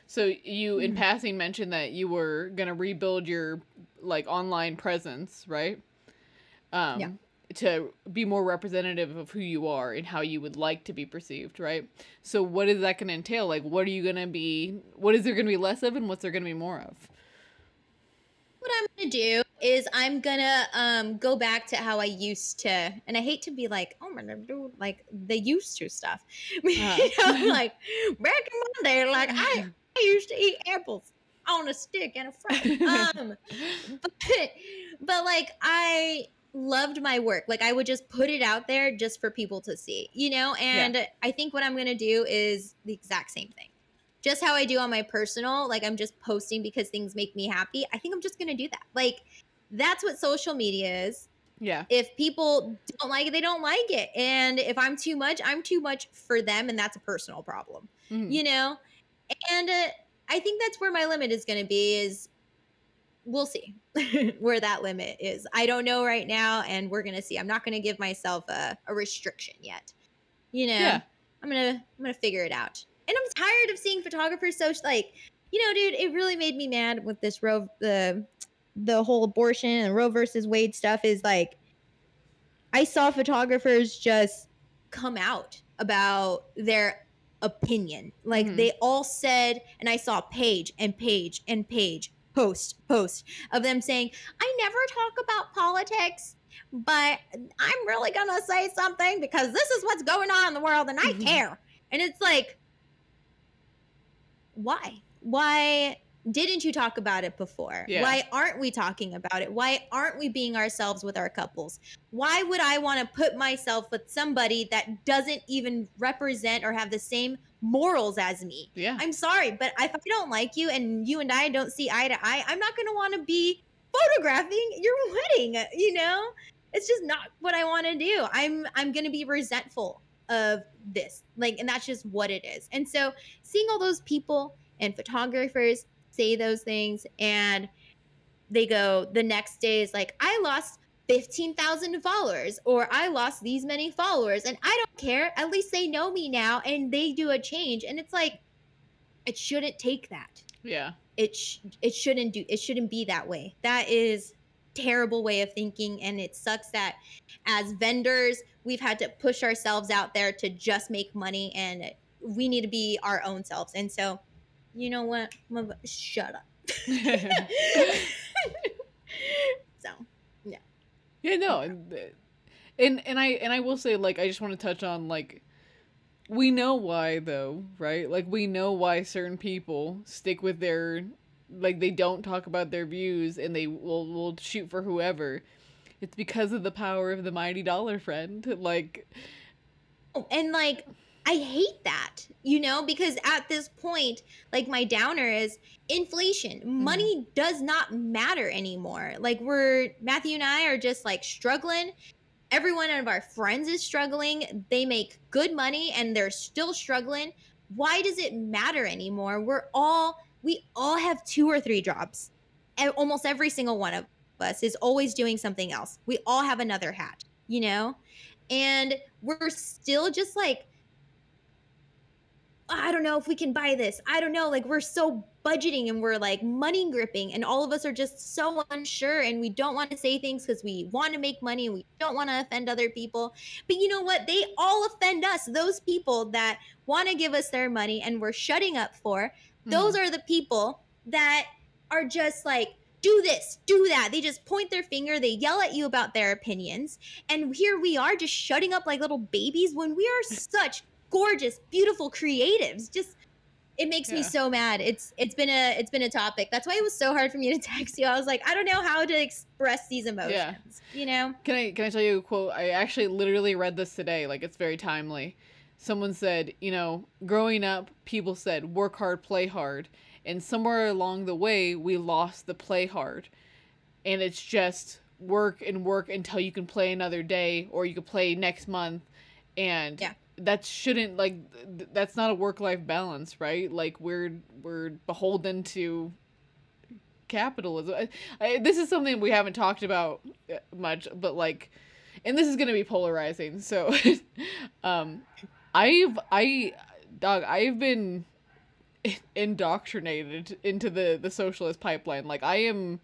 [SPEAKER 1] So you in
[SPEAKER 2] Mhm.
[SPEAKER 1] passing mentioned that you were gonna rebuild your like online presence, right? Um,
[SPEAKER 2] Yeah.
[SPEAKER 1] To be more representative of who you are and how you would like to be perceived, right? So what is that gonna entail? Like, what are you gonna be? What is there gonna be less of, and what's there gonna be more of?
[SPEAKER 2] Mm-hmm. what I'm gonna do is I'm gonna um go back to how I used to, and I hate to be like, oh my god, like the used to stuff. you
[SPEAKER 1] Uh-huh.
[SPEAKER 2] know, like back in my day, like I, I used to eat apples on a stick and a fry. Um, but but like I loved my work. Like I would just put it out there just for people to see, you know. And I think what I'm gonna do is the exact same thing. Just how I do on my personal, like I'm just posting because things make me happy. I think I'm just gonna do that. Like that's what social media is.
[SPEAKER 1] yeah.
[SPEAKER 2] If people don't like it, they don't like it. And if I'm too much, I'm too much for them, and that's a personal problem
[SPEAKER 1] Mhm.
[SPEAKER 2] you know and uh, i think that's where my limit is going to be is we'll see where that limit is i don't know right now and we're going to see i'm not going to give myself a, a restriction yet you know
[SPEAKER 1] Yeah.
[SPEAKER 2] i'm going to i'm going to figure it out and i'm tired of seeing photographers so like you know dude it really made me mad with this roe the the whole abortion and roe versus wade stuff is like i saw photographers just come out about their opinion. Like
[SPEAKER 1] Mhm.
[SPEAKER 2] they all said, and I saw page and page and page, post, post of them saying, I never talk about politics, but I'm really gonna say something because this is what's going on in the world and I
[SPEAKER 1] Mhm.
[SPEAKER 2] care. And it's like, why? Why didn't you talk about it before?
[SPEAKER 1] Yeah.
[SPEAKER 2] Why aren't we talking about it? Why aren't we being ourselves with our couples? Why would I want to put myself with somebody that doesn't even represent or have the same morals as me?
[SPEAKER 1] Yeah.
[SPEAKER 2] I'm sorry, but if I don't like you and you and I don't see eye to eye, I'm not going to want to be photographing your wedding, you know? It's just not what I want to do. I'm I'm going to be resentful of this. Like and that's just what it is. And so seeing all those people and photographers say those things and they go the next day is like I lost 15,000 followers or I lost these many followers and I don't care. At least they know me now and they do a change and it's like it shouldn't take that.
[SPEAKER 1] yeah.
[SPEAKER 2] It sh- it shouldn't do it shouldn't be that way. That is terrible way of thinking and it sucks that as vendors we've had to push ourselves out there to just make money and we need to be our own selves. And so you know what? Shut up. so
[SPEAKER 1] Yeah, Yeah, no, and and and I and I will say like I just want to touch on like we know why though, right? Like we know why certain people stick with their like they don't talk about their views and they will will shoot for whoever. It's because of the power of the mighty dollar friend. Like
[SPEAKER 2] Oh, and like I hate that, you know, because at this point, like my downer is inflation. Mm-hmm. Money does not matter anymore. Like we're Matthew and I are just like struggling. Every one of our friends is struggling. They make good money and they're still struggling. Why does it matter anymore? We're all we all have two or three jobs. And almost every single one of us is always doing something else. We all have another hat, you know? And we're still just like I don't know if we can buy this. I don't know. Like we're so budgeting and we're like money gripping, and all of us are just so unsure and we don't want to say things because we want to make money and we don't want to offend other people. But you know what? They all offend us. Those people that want to give us their money and we're shutting up for, those mm-hmm. are the people that are just like, do this, do that. They just point their finger, they yell at you about their opinions. And here we are just shutting up like little babies when we are such gorgeous, beautiful creatives. Just it makes me so mad. It's it's been a it's been a topic. That's why it was so hard for me to text you. I was like, I don't know how to express these emotions.
[SPEAKER 1] Yeah.
[SPEAKER 2] You know?
[SPEAKER 1] Can I can I tell you a quote? I actually literally read this today. Like it's very timely. Someone said, you know, growing up, people said work hard, play hard, and somewhere along the way, we lost the play hard, and it's just work and work until you can play another day or you can play next month, and
[SPEAKER 2] Yeah.
[SPEAKER 1] that shouldn't like th- that's not a work life balance, right? Like we're we're beholden to capitalism. I, I, this is something we haven't talked about uh, much, but like, and this is gonna be polarizing. So, um, I've I dog I've been indoctrinated into the the socialist pipeline. Like I am,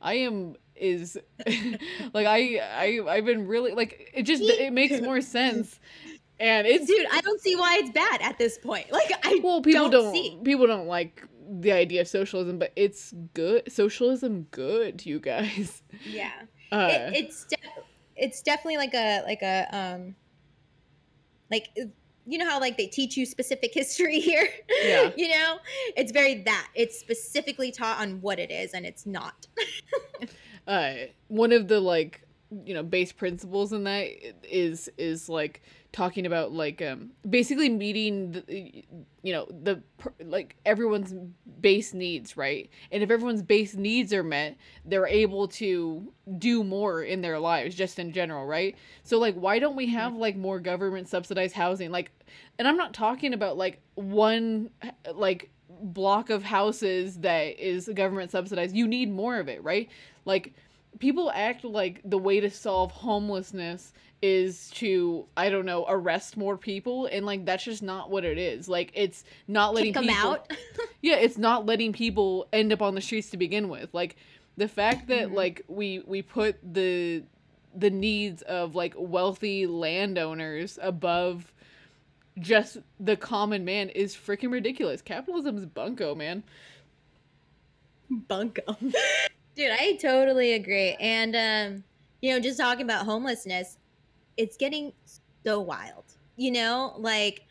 [SPEAKER 1] I am is like I I I've been really like it just it makes more sense. And it's
[SPEAKER 2] Dude, I don't see why it's bad at this point. Like I
[SPEAKER 1] well people
[SPEAKER 2] don't
[SPEAKER 1] don't,
[SPEAKER 2] see.
[SPEAKER 1] people don't like the idea of socialism, but it's good. Socialism good, you guys.
[SPEAKER 2] Yeah.
[SPEAKER 1] Uh,
[SPEAKER 2] it, it's de- it's definitely like a like a um like you know how like they teach you specific history here?
[SPEAKER 1] Yeah.
[SPEAKER 2] you know? It's very that. It's specifically taught on what it is and it's not.
[SPEAKER 1] Uh one of the like you know base principles in that is is like talking about like um basically meeting the, you know the like everyone's base needs right? And if everyone's base needs are met they're able to do more in their lives just in general right? So like why don't we have like more government subsidized housing? Like and i'm not talking about like one like block of houses that is government subsidized. You need more of it right? Like people act like the way to solve homelessness is to i don't know arrest more people and like that's just not what it is. Like it's not letting
[SPEAKER 2] kick them
[SPEAKER 1] people
[SPEAKER 2] out?
[SPEAKER 1] Yeah it's not letting people end up on the streets to begin with. Like the fact that
[SPEAKER 2] Mhm.
[SPEAKER 1] like we we put the the needs of like wealthy landowners above just the common man is freaking ridiculous. Capitalism's bunko man.
[SPEAKER 2] Bunko dude i totally agree. And um you know just talking about homelessness it's getting so wild you know like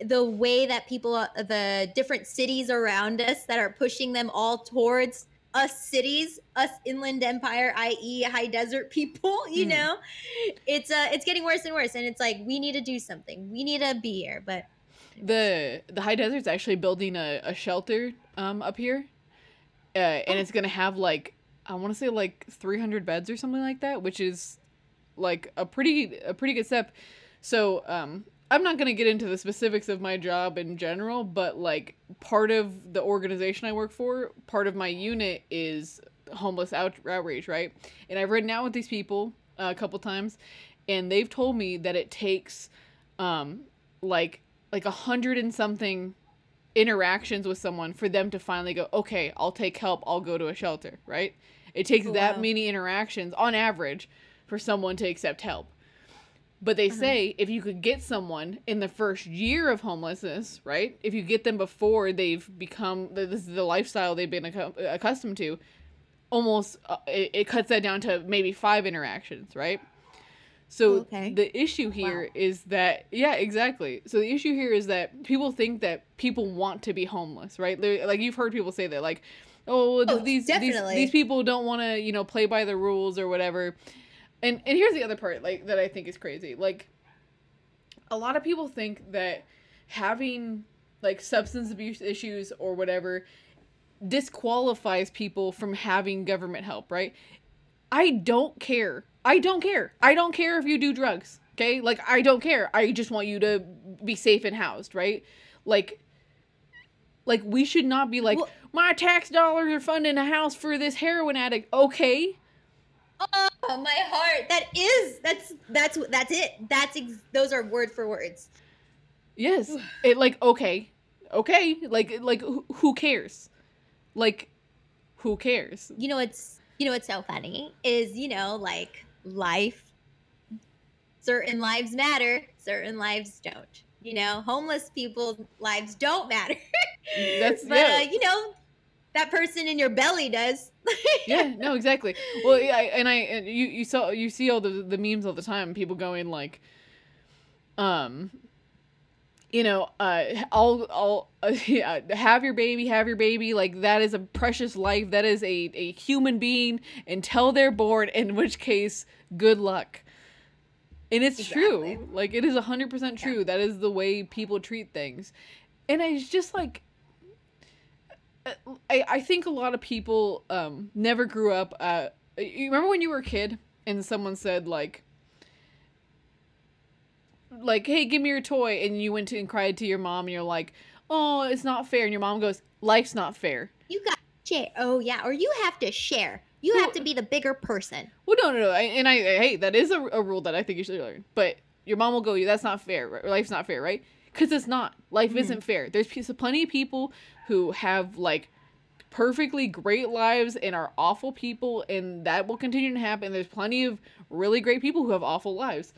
[SPEAKER 2] the way that people uh, the different cities around us that are pushing them all towards us cities us inland empire i.e high desert people you
[SPEAKER 1] Mhm.
[SPEAKER 2] know it's uh it's getting worse and worse and it's like we need to do something we need to be here but
[SPEAKER 1] the the high desert's actually building a, a shelter um up here uh, and
[SPEAKER 2] Oh.
[SPEAKER 1] it's gonna have like i want to say like 300 beds or something like that which is like a pretty a pretty good step. So um i'm not gonna get into the specifics of my job in general but like part of the organization i work for part of my unit is homeless out- outreach right? And i've ridden out with these people uh, a couple times and they've told me that it takes um like like a hundred and something interactions with someone for them to finally go okay i'll take help. I'll go to a shelter right? It takes
[SPEAKER 2] Oh,
[SPEAKER 1] that
[SPEAKER 2] wow.
[SPEAKER 1] many interactions on average for someone to accept help. But they
[SPEAKER 2] Uh-huh.
[SPEAKER 1] say if you could get someone in the first year of homelessness right if you get them before they've become this is the lifestyle they've been accu- accustomed to almost uh, it, it cuts that down to maybe five interactions right? So
[SPEAKER 2] Okay.
[SPEAKER 1] the issue here is that yeah exactly. So the issue here is that people think that people want to be homeless right? They're, like you've heard people say that like oh,
[SPEAKER 2] Oh,
[SPEAKER 1] these, these these people don't want to you know play by the rules or whatever and and here's the other part like that i think is crazy like a lot of people think that having like substance abuse issues or whatever disqualifies people from having government help, right? I don't care. I don't care. I don't care if you do drugs, okay? Like I don't care. I just want you to be safe and housed, right? Like like we should not be like
[SPEAKER 2] Well-
[SPEAKER 1] my tax dollars are funding a house for this heroin addict. Okay?
[SPEAKER 2] Uh, Oh my heart. That is that's that's that's it. That's ex- those are word for words.
[SPEAKER 1] Yes. It like okay. Okay. Like like who, who cares? Like who cares?
[SPEAKER 2] You know it's you know what's so funny is you know like life. Certain lives matter. Certain lives don't. You know, homeless people's lives don't matter.
[SPEAKER 1] That's
[SPEAKER 2] but
[SPEAKER 1] yeah.
[SPEAKER 2] uh, you know, that person in your belly does.
[SPEAKER 1] yeah, no, exactly. Well, yeah, and I and you you saw you see all the the memes all the time. People going like, um, you know, uh, I'll I'll uh, yeah, have your baby, have your baby. Like that is a precious life. That is a a human being until they're born. In which case, good luck. And it's
[SPEAKER 2] Exactly.
[SPEAKER 1] true. Like it is hundred percent true. That is the way people treat things, and I just like. I, I think a lot of people um never grew up uh you remember when you were a kid and someone said like like hey give me your toy and you went to and cried to your mom and you're like oh it's not fair and your mom goes life's not fair
[SPEAKER 2] You got share. Oh yeah, or you have to share. You have to be the bigger person.
[SPEAKER 1] well no no no I, and i hey that is a, a rule that i think you should learn but your mom will go that's not fair right? life's not fair right because it's not life
[SPEAKER 2] Mhm.
[SPEAKER 1] isn't fair there's plenty of people who have like perfectly great lives and are awful people and that will continue to happen there's plenty of really great people who have awful lives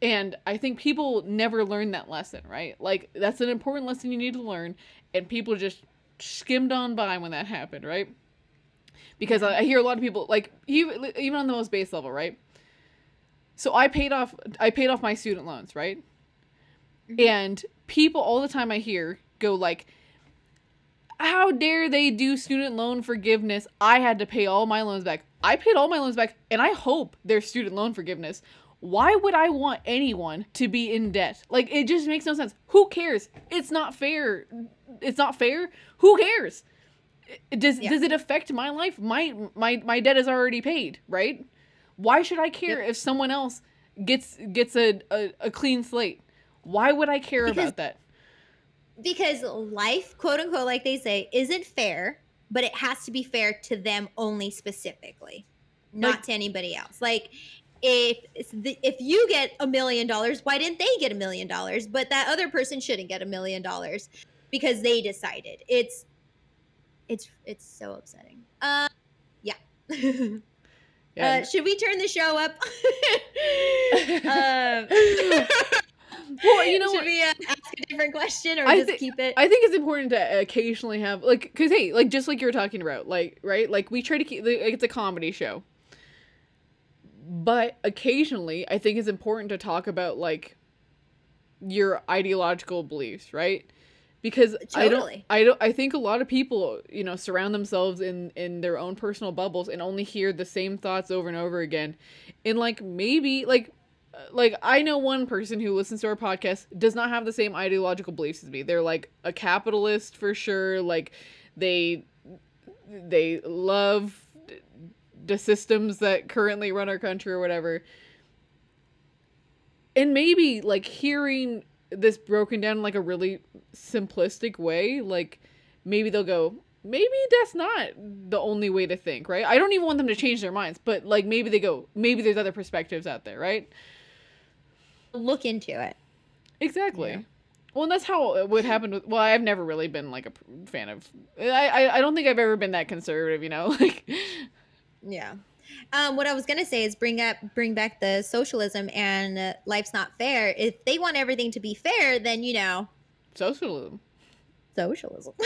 [SPEAKER 1] and i think people never learn that lesson right like that's an important lesson you need to learn and people just skimmed on by when that happened, right? Because I, hear a lot of people like even even on the most base level, right? So I paid off I paid off my student loans, right? Mm-hmm. And people all the time I hear go like how dare they do student loan forgiveness? I had to pay all my loans back. I paid all my loans back and I hope there's student loan forgiveness. Why would I want anyone to be in debt? Like it just makes no sense. Who cares? It's not fair. It's not fair. Who cares? Does
[SPEAKER 2] Yeah.
[SPEAKER 1] does it affect my life? My my my debt is already paid, right? Why should I care if someone else gets gets a, a, a clean slate? Why would I care
[SPEAKER 2] Because-
[SPEAKER 1] about that?
[SPEAKER 2] Because life, quote unquote, like they say, isn't fair, but it has to be fair to them only specifically, not
[SPEAKER 1] Like-
[SPEAKER 2] to anybody else. Like if if you get a million dollars, why didn't they get a million dollars? But that other person shouldn't get a million dollars because they decided. It's it's it's so upsetting. Uh, yeah.
[SPEAKER 1] Yeah.
[SPEAKER 2] Uh, should we turn the show up? um,
[SPEAKER 1] well, you know
[SPEAKER 2] should
[SPEAKER 1] what?
[SPEAKER 2] we uh, ask a different question or
[SPEAKER 1] I
[SPEAKER 2] just
[SPEAKER 1] thi-
[SPEAKER 2] keep it?
[SPEAKER 1] I think it's important to occasionally have like because hey, like just like you were talking about, like right, like we try to keep like, it's a comedy show, but occasionally I think it's important to talk about like your ideological beliefs, right? Because I don't, I don't, I think a lot of people, you know, surround themselves in in their own personal bubbles and only hear the same thoughts over and over again, and like maybe like uh, like I know one person who listens to our podcast does not have the same ideological beliefs as me. They're like a capitalist for sure. Like they they love the systems that currently run our country or whatever. And maybe like hearing this broken down in like a really simplistic way, like maybe they'll go, maybe that's not the only way to think, right? I don't even want them to change their minds, but like maybe they go, maybe there's other perspectives out there, right?
[SPEAKER 2] Look into it.
[SPEAKER 1] Exactly.
[SPEAKER 2] Yeah.
[SPEAKER 1] Well, and that's how it would happen with. Well, I've never really been like a fan of. I, I I don't think I've ever been that conservative. You know, like
[SPEAKER 2] Yeah. Um, what I was gonna say is bring up, bring back the socialism and uh, life's not fair. If they want everything to be fair, then you know,
[SPEAKER 1] socialism.
[SPEAKER 2] socialism.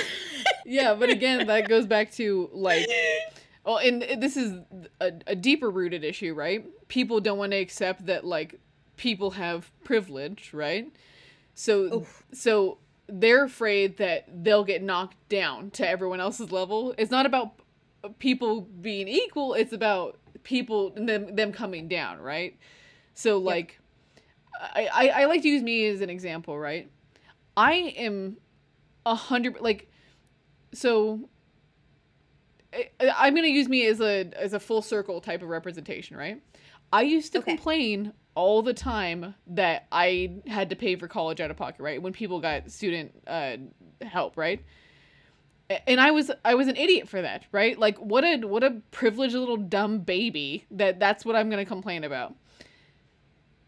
[SPEAKER 1] Yeah, but again, that goes back to like. Well, and this is a, a deeper rooted issue, right? People don't want to accept that like people have privilege, right? So
[SPEAKER 2] Oof.
[SPEAKER 1] so they're afraid that they'll get knocked down to everyone else's level. It's not about people being equal, it's about people them them coming down, right? So like I, I I like to use me as an example, right? I am a hundred like so I, I'm gonna use me as a as a full circle type of representation, right? I used to
[SPEAKER 2] Okay.
[SPEAKER 1] complain all the time that I had to pay for college out of pocket, right? When people got student uh, help, right? And I was I was an idiot for that, right? Like what a what a privileged little dumb baby that that's what I'm gonna complain about.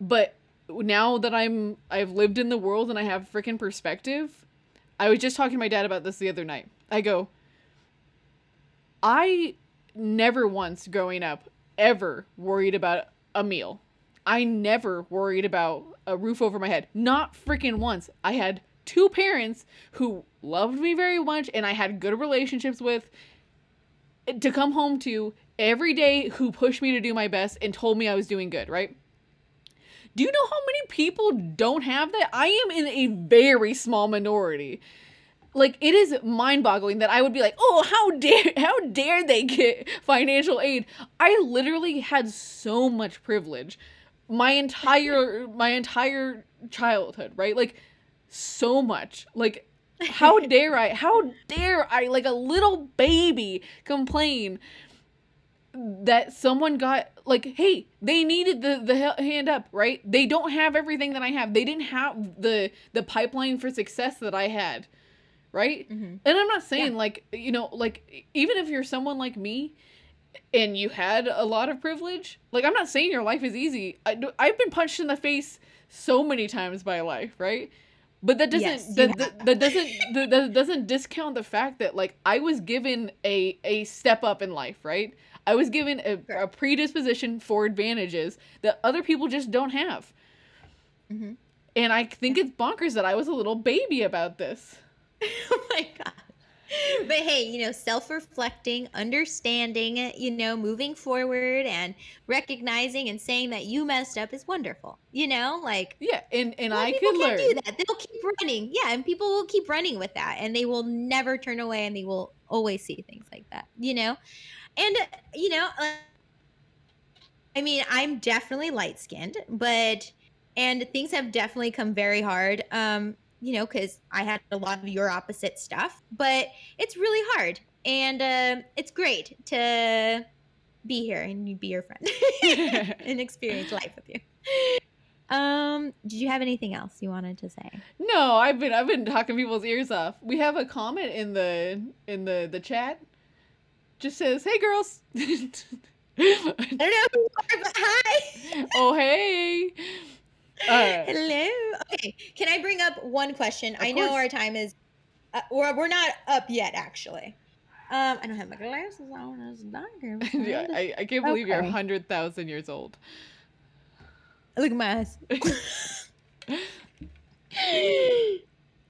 [SPEAKER 1] But now that I'm I've lived in the world and I have freaking perspective, I was just talking to my dad about this the other night. I go, I never once growing up ever worried about a meal. I never worried about a roof over my head. Not freaking once. I had two parents who loved me very much and I had good relationships with eh, to come home to every day who pushed me to do my best and told me I was doing good, right? Do you know how many people don't have that? I am in a very small minority like it is mind-boggling that I would be like, "Oh, how dare how dare they get financial aid?" I literally had so much privilege my entire my entire childhood, right? Like so much. Like how dare I? How dare I like a little baby complain that someone got like hey they needed the the hand up right they don't have everything that i have they didn't have the the pipeline for success that i had right
[SPEAKER 2] Mhm.
[SPEAKER 1] and i'm not saying like you know like even if you're someone like me and you had a lot of privilege? Like i'm not saying your life is easy. I, I've been punched in the face so many times by life right? But that doesn't
[SPEAKER 2] Yes,
[SPEAKER 1] that, that, that doesn't that, that doesn't discount the fact that like i was given a a step up in life right? I was given a, a predisposition for advantages that other people just don't have.
[SPEAKER 2] Mhm.
[SPEAKER 1] and i think it's bonkers that i was a little baby about this.
[SPEAKER 2] Oh my god. but hey, you know, self-reflecting, understanding, you know, moving forward and recognizing and saying that you messed up is wonderful. You know, like
[SPEAKER 1] Yeah, and and I could
[SPEAKER 2] can
[SPEAKER 1] learn.
[SPEAKER 2] do that. They'll keep running. Yeah, and people will keep running with that and they will never turn away and they will always see things like that, you know? And uh, you know, uh, I mean, I'm definitely light-skinned, but and things have definitely come very hard. Um, you know, cuz I had a lot of your opposite stuff, but it's really hard. And uh, it's great to be here and be your friend and experience life with you. Um, did you have anything else you wanted to say?
[SPEAKER 1] No, I've been I've been talking people's ears off. We have a comment in the in the the chat. Just says, "Hey girls."
[SPEAKER 2] I don't know who you are, but hi.
[SPEAKER 1] oh hey. Uh,
[SPEAKER 2] Hello. Okay, can I bring up one question? I know
[SPEAKER 1] course.
[SPEAKER 2] our time is, uh, we're, we're not up yet, actually. Um, I don't have my glasses on. It's dark.
[SPEAKER 1] yeah, I, I can't believe you're hundred thousand years old.
[SPEAKER 2] Look at my eyes.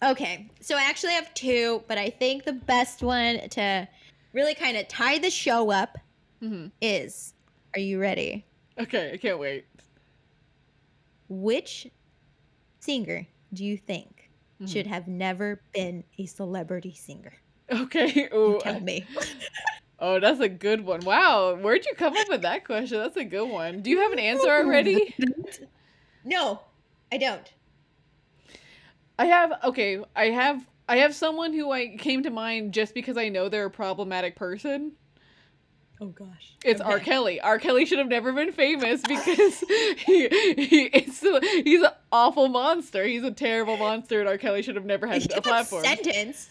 [SPEAKER 2] okay, so I actually have two, but I think the best one to really kind of tie the show up
[SPEAKER 1] hmm
[SPEAKER 2] is Are you ready?
[SPEAKER 1] Okay, I can't wait.
[SPEAKER 2] Which singer do you think
[SPEAKER 1] Mhm.
[SPEAKER 2] should have never been a celebrity singer?
[SPEAKER 1] Okay.
[SPEAKER 2] You tell me.
[SPEAKER 1] Oh, that's a good one. Wow, where'd you come up with that question? That's a good one. Do you have an answer already?
[SPEAKER 2] no, I don't.
[SPEAKER 1] I have okay, I have I have someone who I came to mind just because I know they're a problematic person.
[SPEAKER 2] Oh gosh.
[SPEAKER 1] It's R. Kelly. R. Kelly should have never been famous because he, he it's a- he's an awful monster. He's a terrible monster, and R. Kelly should have never
[SPEAKER 2] He
[SPEAKER 1] had a
[SPEAKER 2] got
[SPEAKER 1] platform.
[SPEAKER 2] sentenced.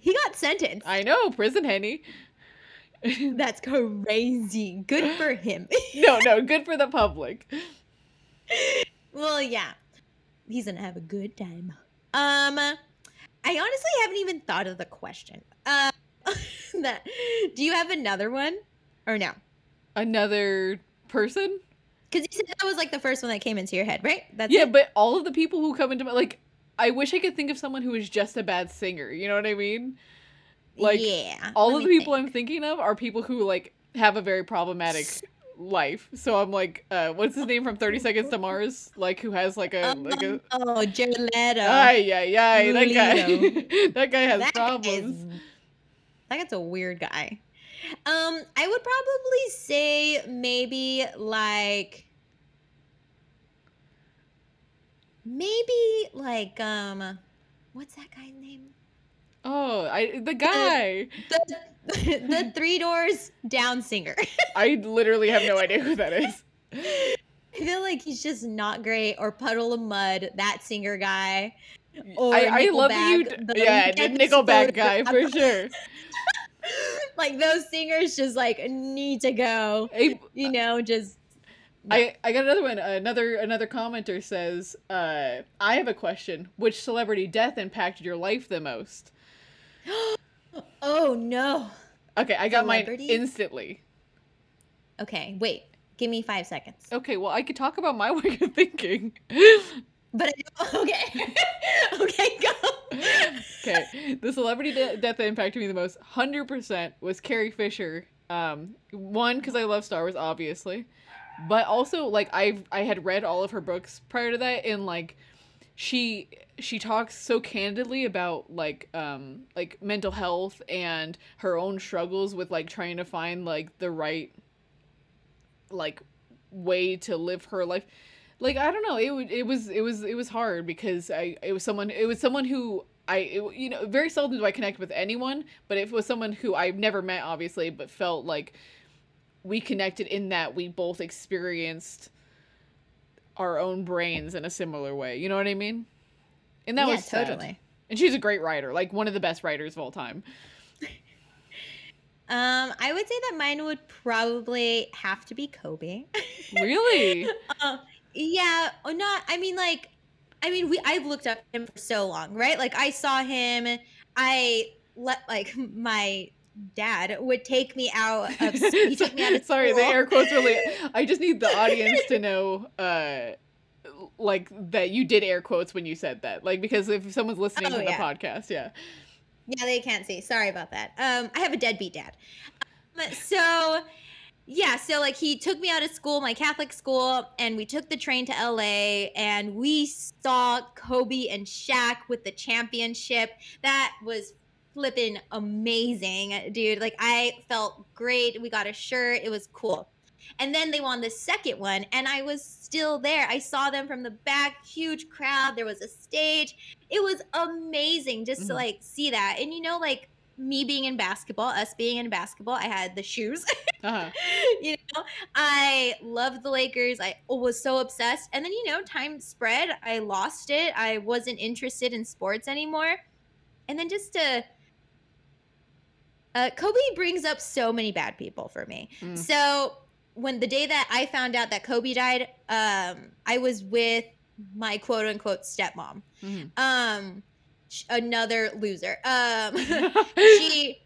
[SPEAKER 2] He got sentenced.
[SPEAKER 1] I know, prison henny.
[SPEAKER 2] That's crazy. Good for him.
[SPEAKER 1] no, no, good for the public.
[SPEAKER 2] well, yeah. He's gonna have a good time. Um I honestly haven't even thought of the question. Uh that do you have another one? Or no?
[SPEAKER 1] Another person?
[SPEAKER 2] Because you said that was like the first one that came into your head, right? That's
[SPEAKER 1] yeah,
[SPEAKER 2] it?
[SPEAKER 1] but all of the people who come into my like, I wish I could think of someone who is just a bad singer. You know what I mean? like,
[SPEAKER 2] yeah.
[SPEAKER 1] All of the people
[SPEAKER 2] think.
[SPEAKER 1] I'm thinking of are people who like have a very problematic life. So I'm like, uh, what's his name from Thirty Seconds to Mars? Like, who has like a like a.
[SPEAKER 2] Oh, Jared Leto.
[SPEAKER 1] Ay, ay, ay, that guy. That guy has
[SPEAKER 2] That
[SPEAKER 1] problems.
[SPEAKER 2] is- that guy's a weird guy. Um, I would probably say maybe like maybe like um what's that guy's name?
[SPEAKER 1] Oh, I the guy.
[SPEAKER 2] The the three doors down singer.
[SPEAKER 1] I literally have no idea who that is.
[SPEAKER 2] I feel like he's just not great or Puddle of Mudd, that singer guy. Or
[SPEAKER 1] I, I love you.
[SPEAKER 2] The
[SPEAKER 1] Yeah, the Nickelback guy for sure.
[SPEAKER 2] like those singers just like need to go. You know, just
[SPEAKER 1] I I got another one. Another another commenter says, uh, "I have a question. Which celebrity death impacted your life the most?"
[SPEAKER 2] Oh no.
[SPEAKER 1] Okay, I got
[SPEAKER 2] Celebrity?
[SPEAKER 1] mine instantly.
[SPEAKER 2] Okay, wait. Give me five seconds.
[SPEAKER 1] Okay, well I could talk about my way of thinking.
[SPEAKER 2] But okay, okay, go.
[SPEAKER 1] okay, the celebrity de- death that impacted me the most, hundred percent, was Carrie Fisher. Um, one because I love Star Wars, obviously, but also like I I had read all of her books prior to that, and like she she talks so candidly about like um like mental health and her own struggles with like trying to find like the right like way to live her life like i don't know it would it was it was it was hard because i it was someone it was someone who i it, you know very seldom do i connect with anyone but it was someone who i've never met obviously but felt like we connected in that we both experienced our own brains in a similar way you know what i mean and that
[SPEAKER 2] yeah,
[SPEAKER 1] was sad.
[SPEAKER 2] totally.
[SPEAKER 1] and she's a great writer like one of the best writers of all time
[SPEAKER 2] Um, I would say that mine would probably have to be Kobe.
[SPEAKER 1] really
[SPEAKER 2] uh, yeah, or not. I mean, like, I mean, we I've looked up him for so long, right? Like, I saw him. I let like my dad would take me out of. He took me out of
[SPEAKER 1] Sorry, the air quotes really. I just need the audience to know, uh, like that you did air quotes when you said that, like because if someone's listening
[SPEAKER 2] Oh,
[SPEAKER 1] to the
[SPEAKER 2] yeah.
[SPEAKER 1] podcast, yeah,
[SPEAKER 2] Yeah, they can't see. Sorry about that. Um, I have a deadbeat dad. Um, so, yeah, so like he took me out of school, my Catholic school, and we took the train to LA and we saw Kobe and Shaq with the championship. That was flipping amazing, dude. Like I felt great. We got a shirt. It was cool. And then they won the second one, and I was still there. I saw them from the back, huge crowd. There was a stage. It was amazing just to
[SPEAKER 1] Mhm.
[SPEAKER 2] like see that. And you know, like me being in basketball, us being in basketball, I had the shoes.
[SPEAKER 1] Uh-huh.
[SPEAKER 2] you know, I loved the Lakers. I was so obsessed. And then, you know, time spread. I lost it. I wasn't interested in sports anymore. And then just to. Uh, Kobe brings up so many bad people for me.
[SPEAKER 1] Mm.
[SPEAKER 2] So when the day that I found out that Kobe died, um, I was with my quote unquote stepmom.
[SPEAKER 1] Mhm.
[SPEAKER 2] Um, another loser. Um, she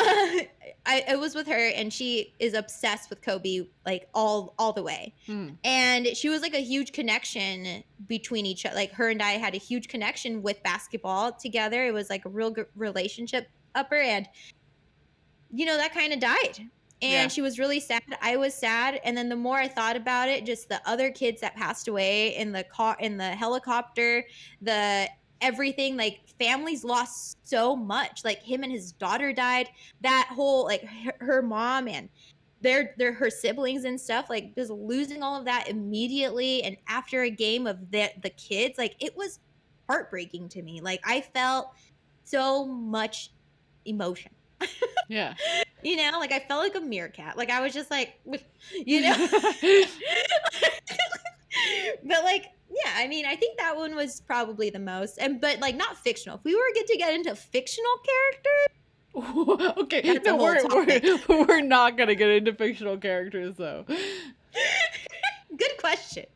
[SPEAKER 2] I, I was with her and she is obsessed with Kobe like all all the way.
[SPEAKER 1] Mm.
[SPEAKER 2] And she was like a huge connection between each other. Like her and I had a huge connection with basketball together. It was like a real good relationship upper and you know that kind of died. And
[SPEAKER 1] Yeah.
[SPEAKER 2] she was really sad. I was sad. And then the more I thought about it, just the other kids that passed away in the car in the helicopter, the everything like families lost so much like him and his daughter died that whole like her, her mom and their their her siblings and stuff like just losing all of that immediately and after a game of the the kids like it was heartbreaking to me. Like i felt so much emotion.
[SPEAKER 1] Yeah.
[SPEAKER 2] you know like i felt like a meerkat. Like i was just like you know but like yeah i mean i think that one was probably the most and but like not fictional if we were get to get into fictional characters
[SPEAKER 1] okay, no, we're, we're we're not gonna get into fictional characters though.
[SPEAKER 2] good question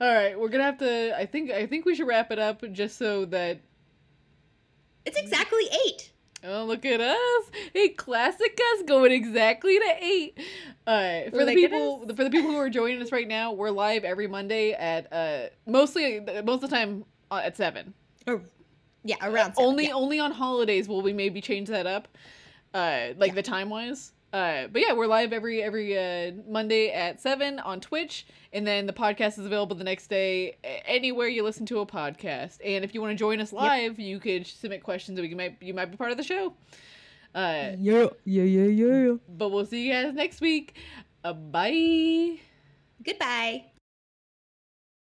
[SPEAKER 1] All right, we're gonna have to. I think I think we should wrap it up just so that.
[SPEAKER 2] it's exactly eight
[SPEAKER 1] Oh, look at us! Hey, classic us going exactly to eight. All right, for the people for the people who are joining us right now, we're live every Monday at uh mostly most of the time uh, at seven.
[SPEAKER 2] or yeah around seven,
[SPEAKER 1] only
[SPEAKER 2] yeah.
[SPEAKER 1] only on holidays will we maybe change that up uh like
[SPEAKER 2] Yeah.
[SPEAKER 1] the time wise uh but yeah we're live every every uh monday at 7 on twitch and then the podcast is available the next day anywhere you listen to a podcast. And if you want to join us live you could submit questions and we might you might be part of the show. Uh
[SPEAKER 2] yeah yeah yeah yeah
[SPEAKER 1] but we'll see you guys next week. Uh, bye.
[SPEAKER 2] Goodbye